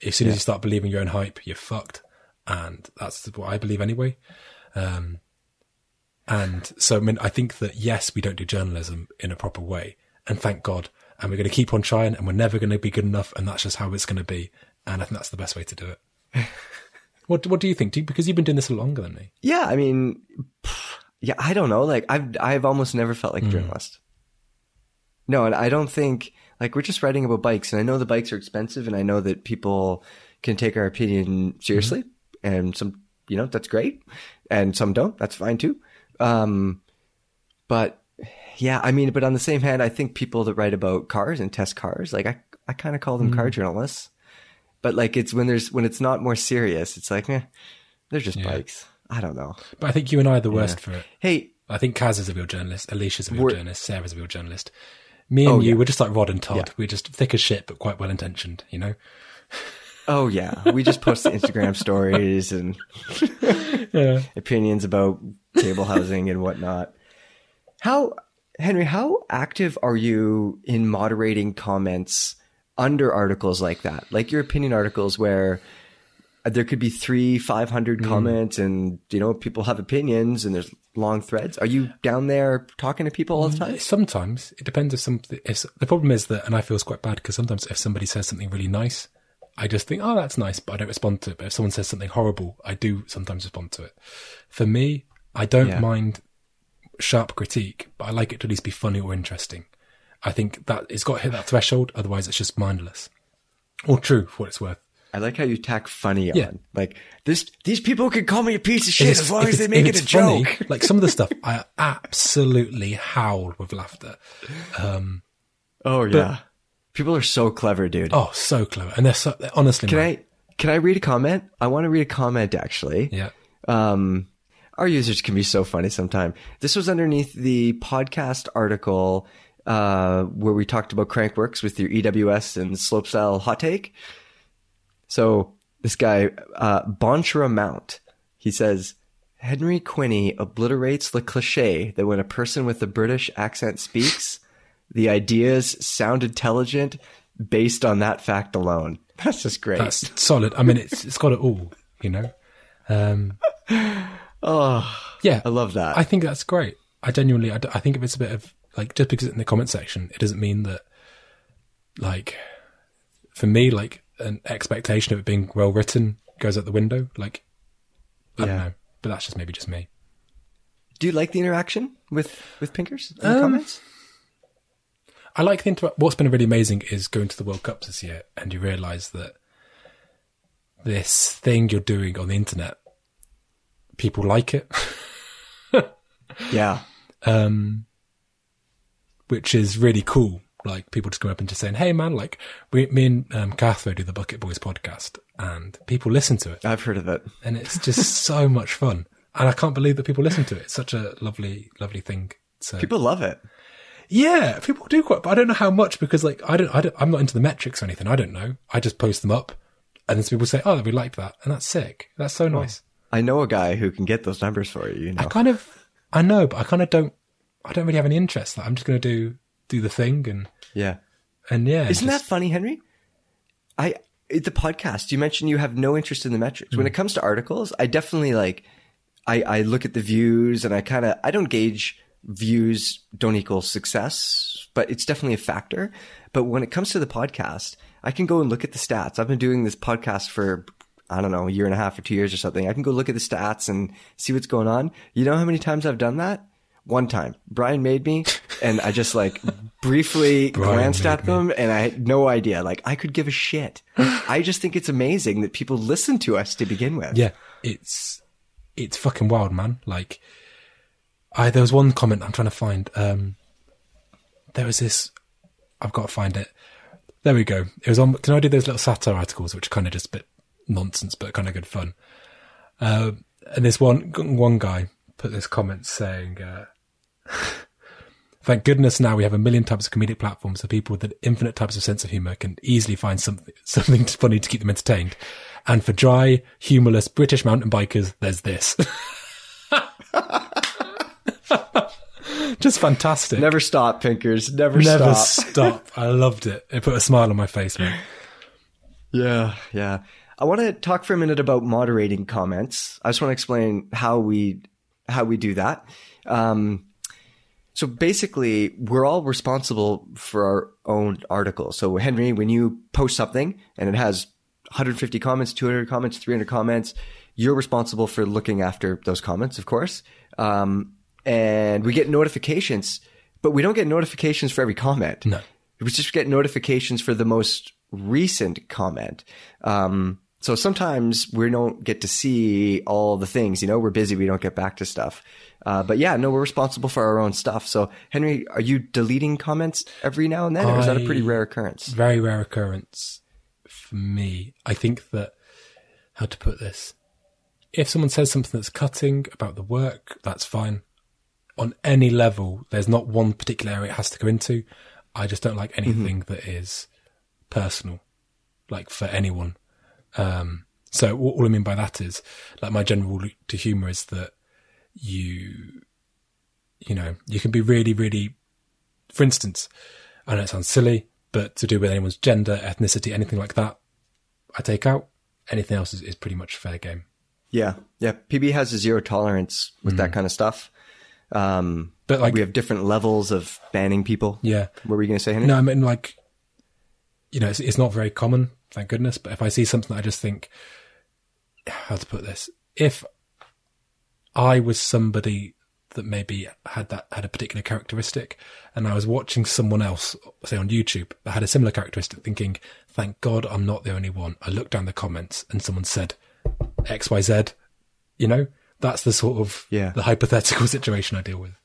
as soon as you start believing your own hype, you're fucked. And that's what I believe anyway. Um, and so, I mean, I think that yes, we don't do journalism in a proper way, and thank God. And we're going to keep on trying, and we're never going to be good enough, and that's just how it's going to be. And I think that's the best way to do it. what What do you think? Do you, because you've been doing this a lot longer than me. Yeah, I mean, yeah, I don't know. Like, I've I've almost never felt like a journalist. No, and I don't think like we're just writing about bikes, and I know the bikes are expensive, and I know that people can take our opinion seriously, and some, you know, that's great, and some don't. That's fine too. Um, but yeah, I mean, but on the same hand, I think people that write about cars and test cars, like I, I kind of call them car journalists. But like it's when there's when it's not more serious, it's like, eh, they're just bikes. I don't know. But I think you and I are the worst for it. Hey, I think Kaz is a real journalist, Alicia's a real We're- journalist, Sarah's a real journalist. Me and Oh, you, yeah. we're just like Rod and Todd. Yeah. We're just thick as shit, but quite well intentioned, you know? oh yeah, we just post Instagram stories and opinions about cable housing and whatnot. How, Henry, how active are you in moderating comments under articles like that? Like your opinion articles where Uh, there could be three, 500 hmm. comments and, you know, people have opinions and there's long threads. Are you down there talking to people all the time? Mm, sometimes it depends if something. If the problem is that, and I feel it's quite bad because sometimes if somebody says something really nice, I just think, oh, that's nice, but I don't respond to it. But if someone says something horrible, I do sometimes respond to it. For me, I don't Yeah. mind sharp critique, but I like it to at least be funny or interesting. I think that it's got to hit that threshold, otherwise it's just mindless. Or true, for what it's worth. I like how you tack funny Yeah. on. Like this, these people can call me a piece of shit as long as they make it a funny, joke. like some of the stuff, I absolutely howl with laughter. Oh yeah, people are so clever, dude. Oh, so clever, and they're so they're honestly. Can man, I can I read a comment? I want to read a comment actually. Yeah. Um, our users can be so funny sometimes. This was underneath the podcast article uh, where we talked about Crankworx with your EWS and slopestyle hot take. So this guy, uh, Bonchra Mount, he says, Henry Quinney obliterates the cliche that when a person with a British accent speaks, the ideas sound intelligent based on that fact alone. That's just great. That's solid. I mean, it's it's got it all, you know. Um, Oh, Yeah, I love that. I think that's great. I genuinely, I think if it's a bit of like just because it's in the comment section, it doesn't mean that like for me, like an expectation of it being well written goes out the window. Like I don't know, but that's just maybe just me. Do you like the interaction with with Pinkers in the Um, comments? I like the inter- what's been really amazing is going to the World Cups this year, and you realise that this thing you're doing on the internet, people like it. Yeah, um, which is really cool. Like people just come up and just saying, "Hey, man!" Like we, me and um, Cathro do the Bucket Boys podcast, and people listen to it, I've heard of it. and it's just so much fun. And I can't believe that people listen to it. It's such a lovely, lovely thing. So People love it. yeah, people do quite, but I don't know how much because like I don't, I don't, I'm not into the metrics or anything. I don't know. I just post them up, and then some people say, "Oh, we liked that," and that's sick. That's so nice. I know a guy who can get those numbers for you. You know, I kind of, I know, but I kind of don't. I don't really have any interest. Like, I'm just going to do do the thing and yeah. and yeah. Isn't just- that funny, Henry? I the podcast you mentioned you have no interest in the metrics. When hmm. it comes to articles, I definitely like. I I look at the views and I kind of I don't gauge views don't equal success, but it's definitely a factor. But when it comes to the podcast, I can go and look at the stats. I've been doing this podcast for I don't know a year and a half or two years or something. I can go look at the stats and see what's going on. You know how many times I've done that? One time, Brian made me, and I just like briefly glanced at them, and I had no idea. Like I could give a shit. I just think it's amazing that people listen to us to begin with. Yeah, it's it's fucking wild, man. Like, I there was one comment I'm trying to find. Um, there was this. I've got to find it. There we go. It was on. Can I do those little satire articles, which are kind of just a bit nonsense, but kind of good fun? Uh, and this one one guy put this comment saying. Uh, Thank goodness now we have a million types of comedic platforms so people with an infinite types of sense of humor can easily find something something funny to keep them entertained. And for dry, humorless British mountain bikers, there's this. Just fantastic. Never stop, Pinkers. Never, Never stop. stop. I loved it. It put a smile on my face, man. Yeah, yeah. I want to talk for a minute about moderating comments. I just want to explain how we how we do that. Um, so basically, we're all responsible for our own article. So Henry, when you post something and it has 150 comments, 200 comments, 300 comments, you're responsible for looking after those comments, of course. Um, and we get notifications, but we don't get notifications for every comment. No. We just get notifications for the most recent comment. Um, so sometimes we don't get to see all the things, you know, we're busy. We don't get back to stuff. Uh, but yeah, no, we're responsible for our own stuff. So Henry, are you deleting comments every now and then or is that a pretty rare occurrence? Very rare occurrence for me. I think that, how to put this? If someone says something that's cutting about the work, that's fine. On any level, there's not one particular area it has to go into. I just don't like anything that is personal, like for anyone. Um, so all, all I mean by that is, like my general to humour is that you, you know, you can be really, really, for instance, I know it sounds silly, but to do with anyone's gender, ethnicity, anything like that, I take out. Anything else is, is pretty much fair game. Yeah. Yeah. PB has a zero tolerance with that kind of stuff. Um, But like, we have different levels of banning people. yeah, What were you going to say, Henry? no, I mean like, you know, it's, it's not very common, thank goodness. But if I see something, that I just think, how to put this? If I was somebody that maybe had that had a particular characteristic, and I was watching someone else, say on YouTube, that had a similar characteristic, thinking, "Thank God I'm not the only one." I looked down the comments, and someone said X, Y, Z. You know, that's the sort of Yeah. the hypothetical situation I deal with.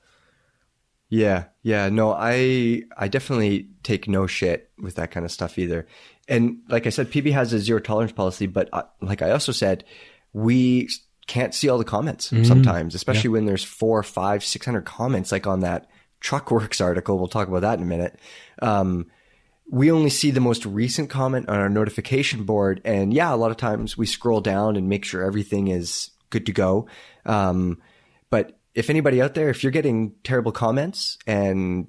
Yeah, yeah, no, I I definitely take no shit with that kind of stuff either. And like I said, PB has a zero tolerance policy, but uh, like I also said, we can't see all the comments sometimes, especially when there's four, five, six hundred comments, like on that Truckworks article. We'll talk about that in a minute. Um, we only see the most recent comment on our notification board, and yeah, a lot of times we scroll down and make sure everything is good to go. Um, but if anybody out there, if you're getting terrible comments and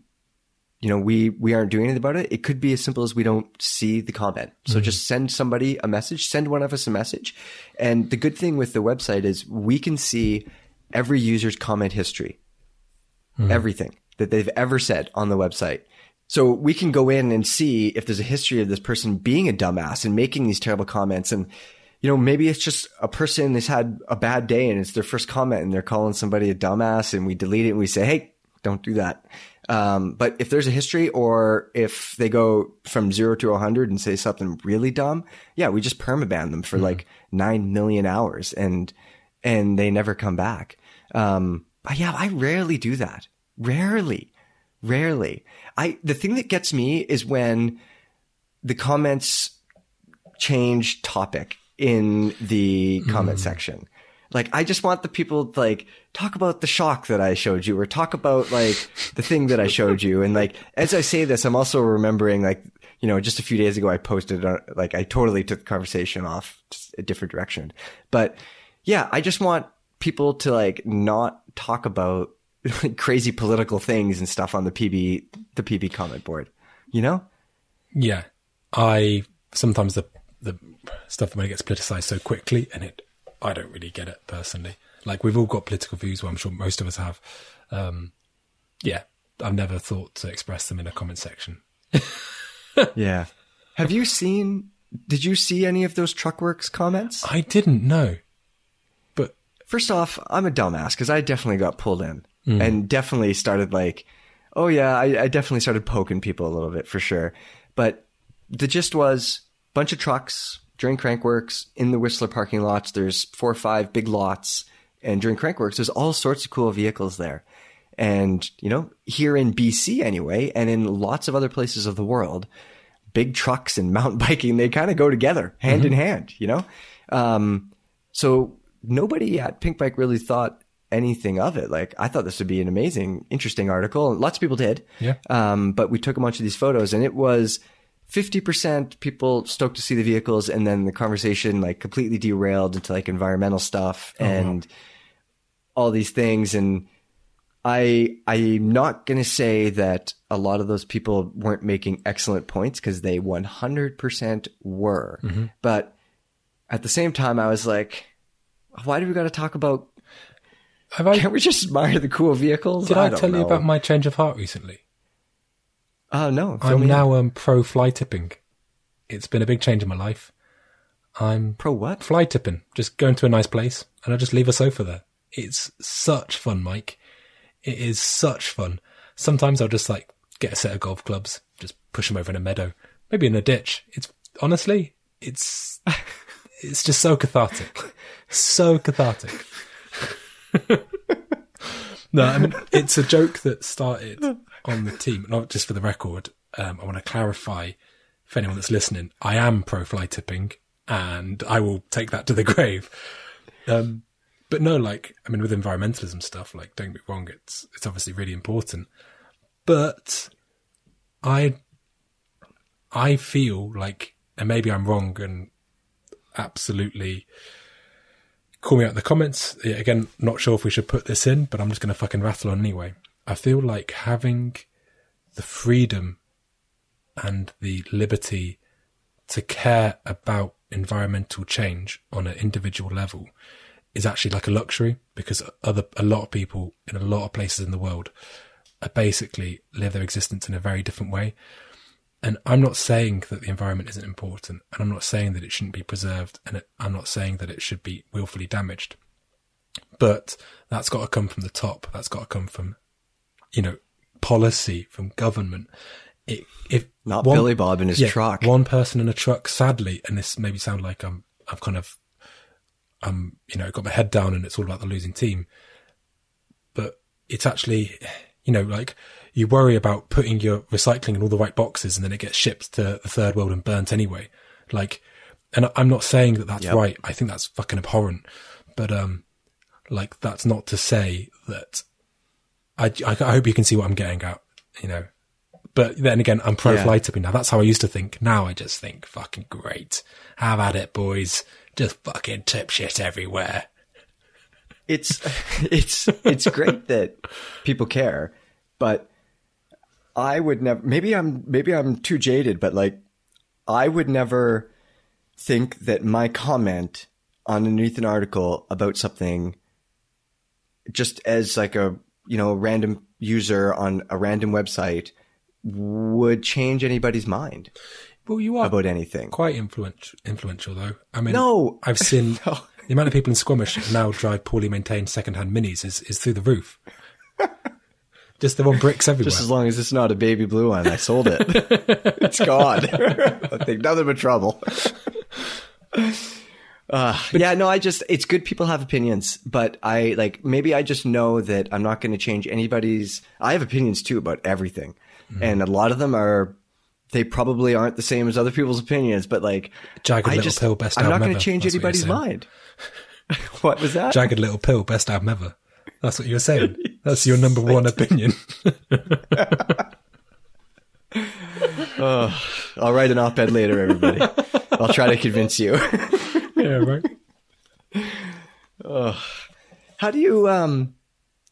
you know, we, we aren't doing anything about it. It could be as simple as we don't see the comment. So mm-hmm. just send somebody a message, send one of us a message. And the good thing with the website is we can see every user's comment history, mm-hmm. everything that they've ever said on the website. So we can go in and see if there's a history of this person being a dumbass and making these terrible comments. And, you know, maybe it's just a person has had a bad day and it's their first comment and they're calling somebody a dumbass and we delete it and we say, Hey, don't do that. Um, but if there's a history or if they go from zero to 100 and say something really dumb, yeah, we just permaban them for like nine million hours and, and they never come back. Um, but yeah, I rarely do that. Rarely, rarely. I, the thing that gets me is when the comments change topic in the comment section. Like, I just want the people to like talk about the shock that I showed you or talk about like the thing that I showed you. And like, as I say this, I'm also remembering like, you know, just a few days ago, I posted, uh, like, I totally took the conversation off a different direction. But yeah, I just want people to like not talk about like crazy political things and stuff on the PB, the PB comment board, you know? Yeah, I sometimes the the stuff it gets politicized so quickly, and it I don't really get it personally. Like we've all got political views, well, I'm sure most of us have. Um, yeah, I've never thought to express them in a comment section. Yeah. Have you seen, did you see any of those Truckworks comments? I didn't know, but First off, I'm a dumbass because I definitely got pulled in and definitely started like, oh yeah, I, I definitely started poking people a little bit for sure. But the gist was bunch of trucks during Crankworx in the Whistler parking lots. There's four or five big lots. And during Crankworx, there's all sorts of cool vehicles there. And, you know, here in BC anyway, and in lots of other places of the world, big trucks and mountain biking, they kind of go together hand in hand, you know? Um, so nobody at Pinkbike really thought anything of it. Like I thought this would be an amazing, interesting article. Lots of people did. Yeah. Um, but we took a bunch of these photos and it was 50% people stoked to see the vehicles and then the conversation like completely derailed into like environmental stuff oh, and all these things. And I, I'm not going to say that a lot of those people weren't making excellent points because they 100% were. Mm-hmm. But at the same time, I was like, why do we got to talk about have I? can't we just admire the cool vehicles? Did I, don't tell you about my change of heart recently? Oh no, I'm now um, pro fly tipping. It's been a big change in my life. I'm pro what? fly tipping, just going to a nice place and I just leave a sofa there. It's such fun, Mike. It is such fun. Sometimes I'll just like get a set of golf clubs, just push them over in a meadow, maybe in a ditch. It's honestly, it's it's just so cathartic, so cathartic. no, I mean it's a joke that started on the team. Not just for the record. Um, I want to clarify for anyone that's listening. I am pro fly tipping, and I will take that to the grave. Um, but no, like I mean, with environmentalism stuff, like don't get wrong, it's it's obviously really important. But I I feel like, and maybe I'm wrong, and absolutely call me out in the comments. Again, not sure if we should put this in, but I'm just going to fucking rattle on anyway. I feel like having the freedom and the liberty to care about environmental change on an individual level is actually like a luxury because other a lot of people in a lot of places in the world are basically live their existence in a very different way. And I'm not saying that the environment isn't important, and I'm not saying that it shouldn't be preserved, and it, I'm not saying that it should be willfully damaged. But that's got to come from the top. That's got to come from, you know, policy from government. It, if Not one- Billy Bob in his yeah, truck. One person in a truck, sadly, and this maybe sound like I'm, I've kind of, um, you know, got my head down and it's all about the losing team. But it's actually, you know, like you worry about putting your recycling in all the right boxes and then it gets shipped to the third world and burnt anyway. Like, and I'm not saying that that's Yep. right. I think that's fucking abhorrent. But, um, like that's not to say that I, I, I hope you can see what I'm getting at, you know. But then again, I'm pro Yeah. fly tipping now. That's how I used to think. Now I just think fucking great. Have at it, boys. Just fucking tip shit everywhere. it's it's it's great that people care, but I would never. Maybe I'm maybe I'm too jaded, but like, I would never think that my comment underneath an article about something, just as like a you know a random user on a random website, would change anybody's mind Well, you are about anything. quite influential, influential though. I mean, No. I've seen No. the amount of people in Squamish now drive poorly maintained second-hand minis is, is through the roof. Just they're on bricks everywhere. Just as long as it's not a baby blue one, I sold it. it's gone. I think nothing but trouble. Uh, yeah, no, I just, it's good people have opinions, but I like, maybe I just know that I'm not going to change anybody's, I have opinions too about everything. And a lot of them are, they probably aren't the same as other people's opinions, but like, Jagged I Little just, Pill, best I'm not going to change That's what anybody's saying. mind. what was that? Jagged Little Pill, best album ever. That's what you were saying. That's your number one opinion. I'll write an op-ed later, everybody. I'll try to convince you. Yeah, right. How do you um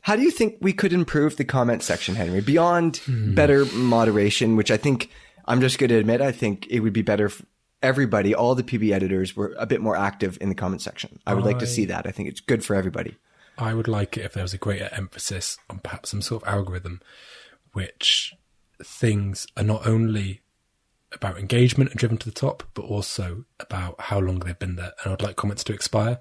how do you think we could improve the comment section, Henry? Beyond better moderation, which I think I'm just going to admit I think it would be better if everybody, all the PB editors were a bit more active in the comment section. I would like to see that. I think it's good for everybody. I would like it if there was a greater emphasis on perhaps some sort of algorithm which things are not only about engagement and driven to the top, but also about how long they've been there. And I'd like comments to expire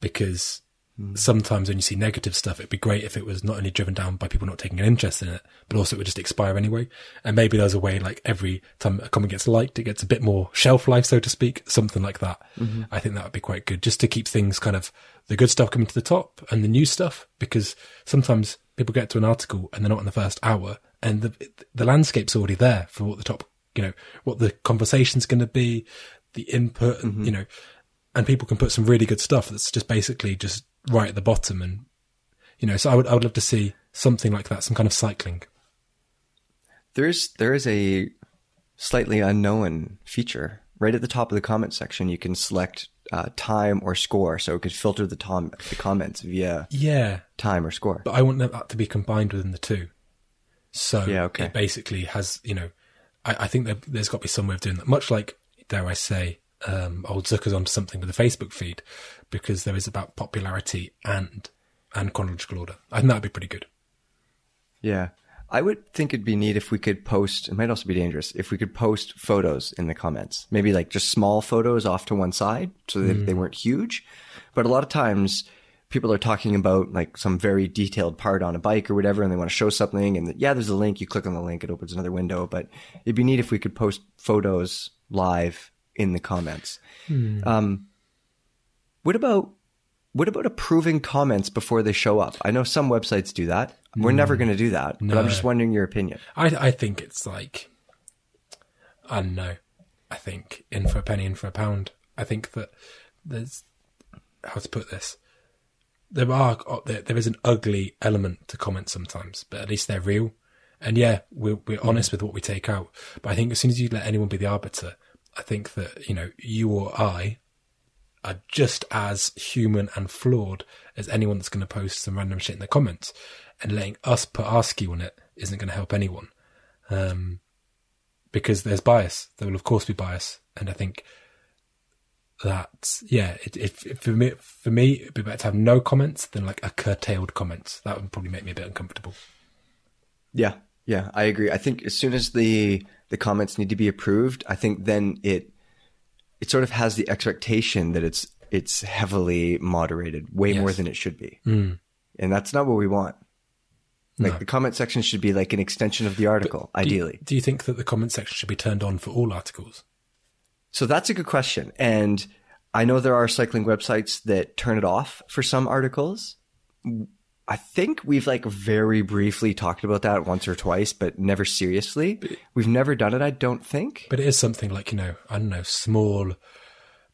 because hmm. sometimes when you see negative stuff, it'd be great if it was not only driven down by people not taking an interest in it, but also it would just expire anyway. And maybe there's a way like every time a comment gets liked, it gets a bit more shelf life, so to speak, something like that. Mm-hmm. I think that would be quite good just to keep things kind of the good stuff coming to the top and the new stuff because sometimes people get to an article and they're not in the first hour and the, the landscape's already there for what the top, you know, what the conversation's going to be, the input, and, you know, and people can put some really good stuff that's just basically just right at the bottom and you know so i would i would love to see something like that some kind of cycling There's there is a slightly unknown feature right at the top of the comment section. You can select uh, time or score, so it could filter the tom- the comments via yeah time or score. but i want that to be combined within the two so Yeah, okay. it basically has you know i, I think there, there's got to be some way of doing that much like dare i say um old zucker's onto something with the facebook feed because there is about popularity and and chronological order i think that'd be pretty good Yeah. I would think it'd be neat if we could post, it might also be dangerous, if we could post photos in the comments. Maybe like just small photos off to one side so that they weren't huge. But a lot of times people are talking about like some very detailed part on a bike or whatever and they want to show something and yeah, there's a link. You click on the link, it opens another window. But it'd be neat if we could post photos live in the comments. Um, what about what about approving comments before they show up? I know some websites do that. We're never going to do that, but I'm just wondering your opinion. I I think it's like I don't know. I think in for a penny, in for a pound. I think that there's how to put this. There are there, there is an ugly element to comments sometimes, but at least they're real. And yeah, we're we're honest with what we take out. But I think as soon as you let anyone be the arbiter, I think that you know you or I are just as human and flawed as anyone that's going to post some random shit in the comments. And letting us put our skew on it isn't going to help anyone. Um, because there's bias. There will, of course, be bias. And I think that, yeah, it, it, for me, for me, it'd be better to have no comments than like a curtailed comments. That would probably make me a bit uncomfortable. Yeah, yeah, I agree. I think as soon as the the comments need to be approved, I think then it it sort of has the expectation that it's it's heavily moderated, way more than it should be, mm. and that's not what we want. Like No. the comment section should be like an extension of the article, Do you- ideally. Do you think that the comment section should be turned on for all articles? So that's a good question. And I know there are cycling websites that turn it off for some articles. I think we've like very briefly talked about that once or twice, but never seriously. We've never done it, I don't think. But it is something like, you know, I don't know, small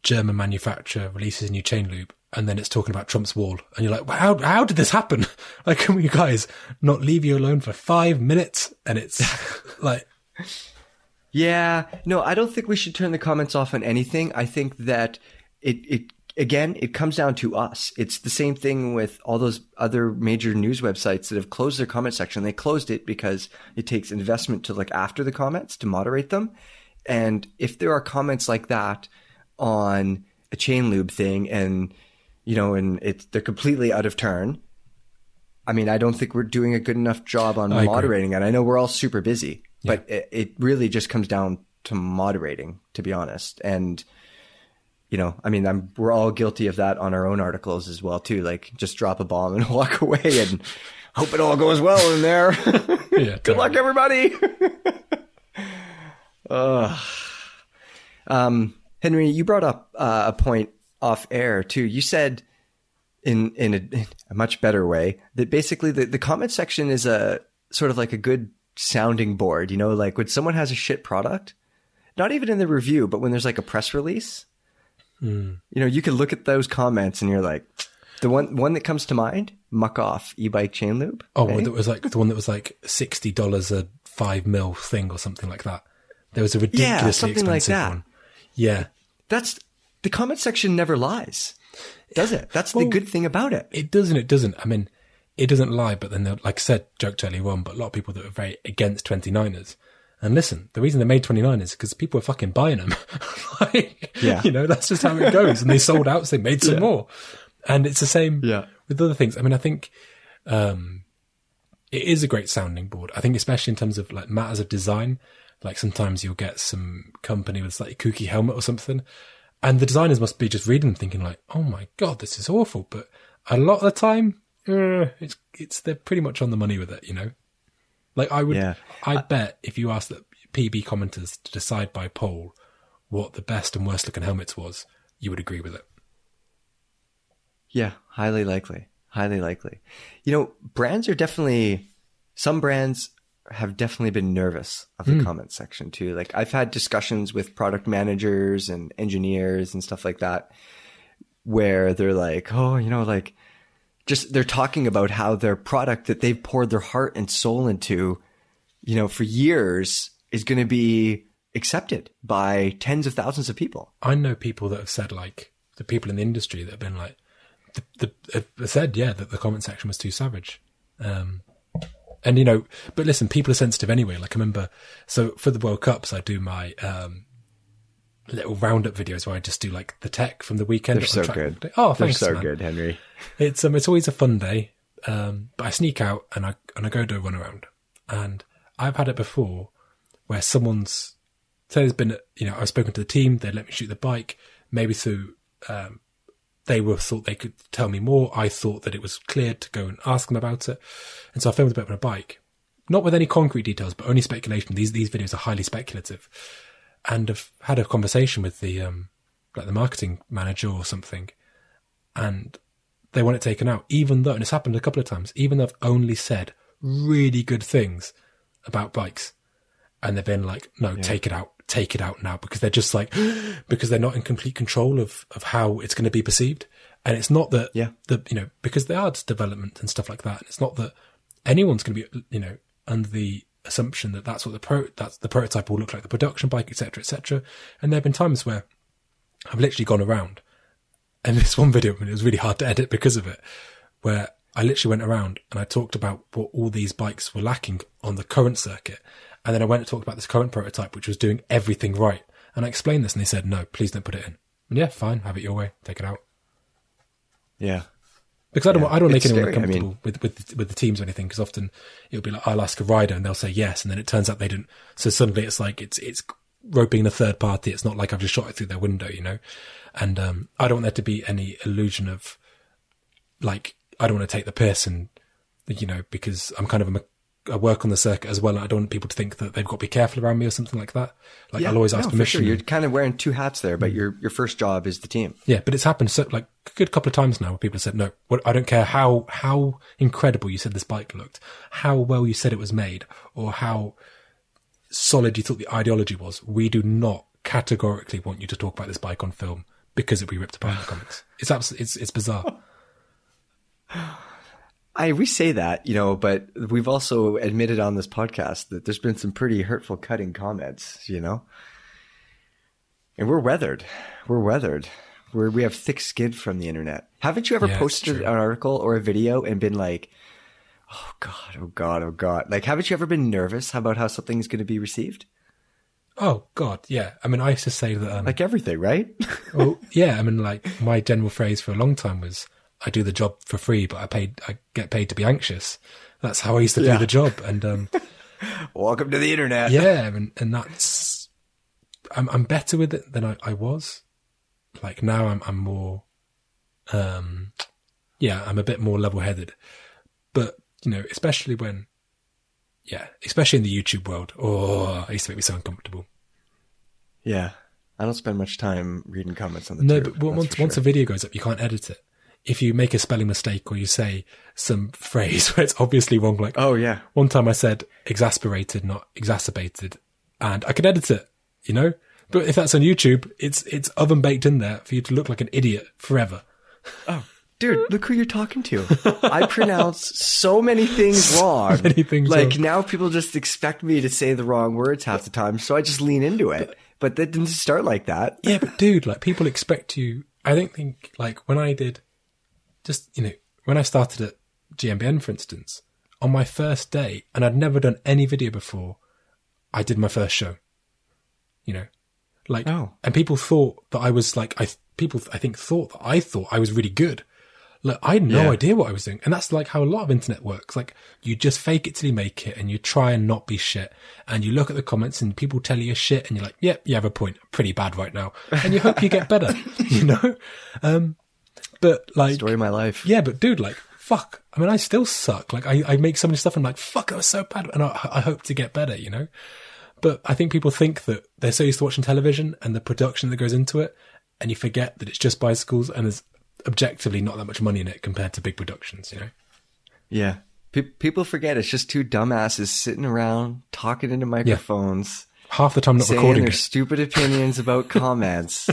German manufacturer releases a new chain lube and then it's talking about Trump's wall. And you're like, well, how, how did this happen? Like, can you guys not leave you alone for five minutes? And it's like, Yeah, no, I don't think we should turn the comments off on anything. I think that it it again, it comes down to us. It's the same thing with all those other major news websites that have closed their comment section. They closed it because it takes investment to look after the comments to moderate them. And if there are comments like that on a chain lube thing and you know, and it's they're completely out of turn. I mean, I don't think we're doing a good enough job on I agree. moderating it. I know we're all super busy, but it, it really just comes down to moderating, to be honest. And you know, I mean, I'm, we're all guilty of that on our own articles as well, too. Like, just drop a bomb and walk away and hope it all goes well in there. Yeah, Good luck, everybody. Ugh. Um, Henry, you brought up uh, a point off air too. You said in in a, in a much better way that basically the, the comment section is a sort of like a good sounding board. You know, like when someone has a shit product, not even in the review, but when there's like a press release, you know, you can look at those comments and you're like, the one one that comes to mind, Muc-Off e-bike chain lube. Oh, eh? that was like the one that was like sixty dollars a five mil thing or something like that. There was a ridiculously something like expensive that. one. Yeah, that's the comment section never lies, does it? That's the good thing about it. it doesn't. it doesn't. I mean, it doesn't lie, but then, like I said, joked earlier on, but a lot of people that were very against 29ers. And listen, the reason they made 29ers is because people were fucking buying them. like, Yeah. you know, that's just how it goes. And they sold out, so they made some more. And it's the same Yeah. with other things. I mean, I think, um, it is a great sounding board. I think, especially in terms of like matters of design, like sometimes you'll get some company with a slightly kooky helmet or something. And the designers must be just reading thinking like, oh my God, this is awful. But a lot of the time, uh, it's, it's, they're pretty much on the money with it, you know? Like I would, Yeah. I bet if you asked the PB commenters to decide by poll what the best and worst looking helmets was, you would agree with it. Yeah, highly likely. Highly likely. You know, brands are definitely some brands have definitely been nervous of the comment section too. Like I've had discussions with product managers and engineers and stuff like that where they're like, "Oh, you know, like just they're talking about how their product that they've poured their heart and soul into, you know, for years is going to be accepted by tens of thousands of people." I know people that have said like the people in the industry that have been like, the, the have said yeah that the comment section was too savage, um, and you know, but listen, people are sensitive anyway. Like I remember, so for the World Cups, I do my um, little roundup videos where I just do like the tech from the weekend. They're so track good. day. Oh, They're thanks, so man. good, Henry. It's um, it's always a fun day. Um, but I sneak out and I and I go do a run around, and I've had it before where someone's so there's been you know I've spoken to the team, they let me shoot the bike, maybe through um, they were thought they could tell me more. I thought that it was clear to go and ask them about it, and so I filmed a bit on a bike, not with any concrete details, but only speculation. These these videos are highly speculative, and I've had a conversation with the um, like the marketing manager or something, and they want it taken out, even though, and it's happened a couple of times, even though I've only said really good things about bikes. And they've been like, no, take it out, take it out now, because they're just like, because they're not in complete control of, of how it's going to be perceived. And it's not that, Yeah. the, you know, because they are development and stuff like that. And it's not that anyone's going to be, you know, under the assumption that that's what the pro, that's the prototype will look like, the production bike, etc., etc. And there have been times where I've literally gone around and this one video, it was really hard to edit because of it, where I literally went around and I talked about what all these bikes were lacking on the current circuit. And then I went and talked about this current prototype, which was doing everything right. And I explained this and they said, no, please don't put it in. And yeah, fine, have it your way, take it out. Yeah. Because I don't, Yeah, want I don't make anyone scary. I uncomfortable mean- with, with, with the teams or anything, because often it'll be like, I'll ask a rider and they'll say yes. And then it turns out they didn't. So suddenly it's like, it's, it's roping in a third party. It's not like I've just shot it through their window, you know? And, um, I don't want there to be any illusion of, like, I don't want to take the piss and, you know, because I'm kind of a, I work on the circuit as well. And I don't want people to think that they've got to be careful around me or something like that. Like, I'll always ask no, permission. Sure. You're kind of wearing two hats there, but your your first job is the team. Yeah, but it's happened so like a good couple of times now where people have said, "No, what, I don't care how how incredible you said this bike looked, how well you said it was made, or how solid you thought the ideology was. We do not categorically want you to talk about this bike on film because it'll be ripped apart in the comics. It's absolutely it's it's bizarre. I we say that, you know, but we've also admitted on this podcast that there's been some pretty hurtful cutting comments, you know. And we're weathered. We're weathered. Where we have thick skin from the internet. Haven't you ever Yeah, posted an article or a video and been like, "Oh God, oh God, oh God"? Like, haven't you ever been nervous about how something's going to be received? Oh God, yeah. I mean, I used to say that. Um, Like everything, right? well, yeah. I mean, like my general phrase for a long time was, "I do the job for free, but I paid. I get paid to be anxious." That's how I used to Yeah. do the job, and um, Welcome to the internet. yeah, and, and that's I'm I'm better with it than I, I was. Like now, I'm I'm more, um, yeah, I'm a bit more level headed. But you know, especially when, yeah, especially in the YouTube world, oh, it used to make me so uncomfortable. Yeah. I don't spend much time reading comments on the No, tube, but once once sure. a video goes up, you can't edit it. If you make a spelling mistake or you say some phrase where it's obviously wrong, like Oh yeah. one time I said exasperated, not exacerbated, and I could edit it, you know. But if that's on YouTube, it's it's oven baked in there for you to look like an idiot forever. Oh, dude, look who you're talking to. I pronounce so many things wrong. many things like wrong. now people just expect me to say the wrong words half the time, so I just lean into it. But that didn't start like that. Yeah, but dude, like people expect you. I don't think like when I did, just you know, when I started at GMBN, for instance, on my first day, and I'd never done any video before, I did my first show. You know, like, Oh. and people thought that I was like, I people I think thought that I thought I was really good. Like I had no Yeah. idea what I was doing, and that's like how a lot of internet works. Like you just fake it till you make it, and you try and not be shit, and you look at the comments, and people tell you shit, and you're like, "Yep, you have a point. Pretty bad right now," and you hope you get better, you know. Um, but like, Story of my life. yeah, but dude, like, fuck. I mean, I still suck. Like, I, I make so many stuff, and I'm like, fuck, I was so bad, and I, I hope to get better, you know. But I think people think that they're so used to watching television and the production that goes into it, and you forget that it's just bicycles and there's objectively not that much money in it compared to big productions, you know. Yeah. Pe- people forget it's just two dumbasses sitting around talking into microphones, Half the time not saying recording their it. stupid opinions about comments.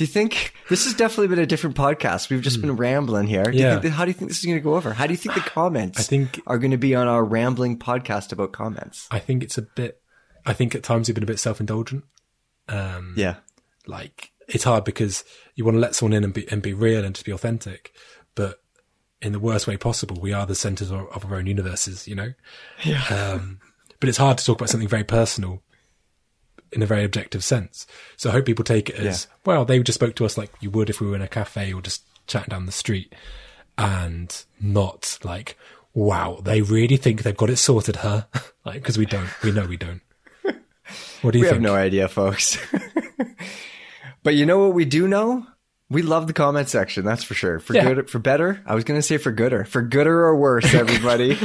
Do you think this has definitely been a different podcast? We've just been rambling here. Do you. Yeah. that- how do you think this is going to go over? How do you think the comments I think- are going to be on our rambling podcast about comments? I think it's a bit. I think at times you've been a bit self-indulgent. Um, Yeah. like it's hard because you want to let someone in and be and be real and just be authentic, but in the worst way possible, we are the centers of, of our own universes, you know. Yeah. Um, but it's hard to talk about something very personal in a very objective sense. So I hope people take it as well. They just spoke to us like you would if we were in a cafe or just chatting down the street, and not like, wow, they really think they've got it sorted, huh? like because we don't. We know we don't. What do you think? We think? have no idea, folks. but you know what we do know? We love the comment section, that's for sure. For Yeah. good, for better. I was going to say for gooder, for gooder or worse, everybody.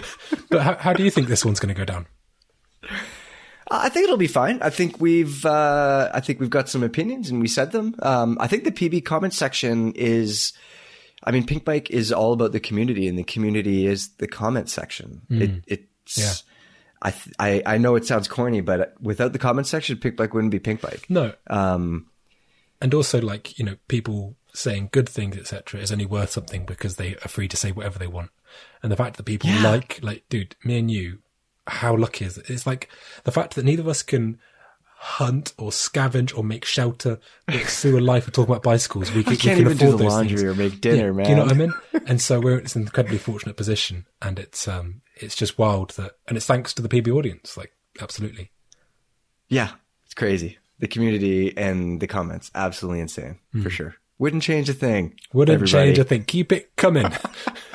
But how, how do you think this one's going to go down? I think it'll be fine. I think we've, uh, I think we've got some opinions and we said them. Um, I think the PB comment section is, I mean, Pinkbike is all about the community, and the community is the comment section. It, it's, Yeah. I, th- I, I know it sounds corny, but without the comment section, Pinkbike wouldn't be Pinkbike. No, Um, and also like you know people saying good things etc is only worth something because they are free to say whatever they want and the fact that people Yeah. like like dude me and you how lucky is it it's like the fact that neither of us can hunt or scavenge or make shelter through a life of talking about bicycles we, can, I can't we can even do the laundry things. or make dinner, Yeah, man. do you know what I mean? And so we're in this incredibly fortunate position, and it's um, it's just wild that, and it's thanks to the PB audience, like absolutely. Yeah, it's crazy. The community and the comments, absolutely insane for sure. Wouldn't change a thing. Hmm. Wouldn't everybody. change a thing. Keep it coming.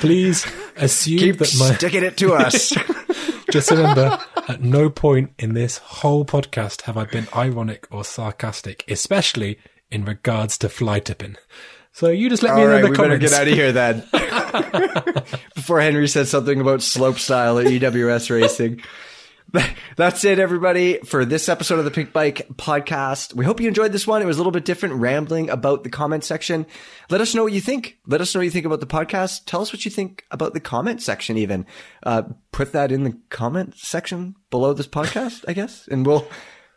Please assume Keep that my. sticking it to us. Just remember, at no point in this whole podcast have I been ironic or sarcastic, especially in regards to fly tipping. So you just let me All know right, in the we better get out of here then. Before Henry said something about slope style at EWS racing. That's it, everybody, for this episode of the Pinkbike podcast. We hope you enjoyed this one. It was a little bit different, rambling about the comment section. Let us know what you think. Let us know what you think about the podcast. Tell us what you think about the comment section, even. Uh, put that in the comment section below this podcast, I guess, and we'll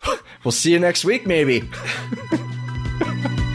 we'll see you next week, maybe.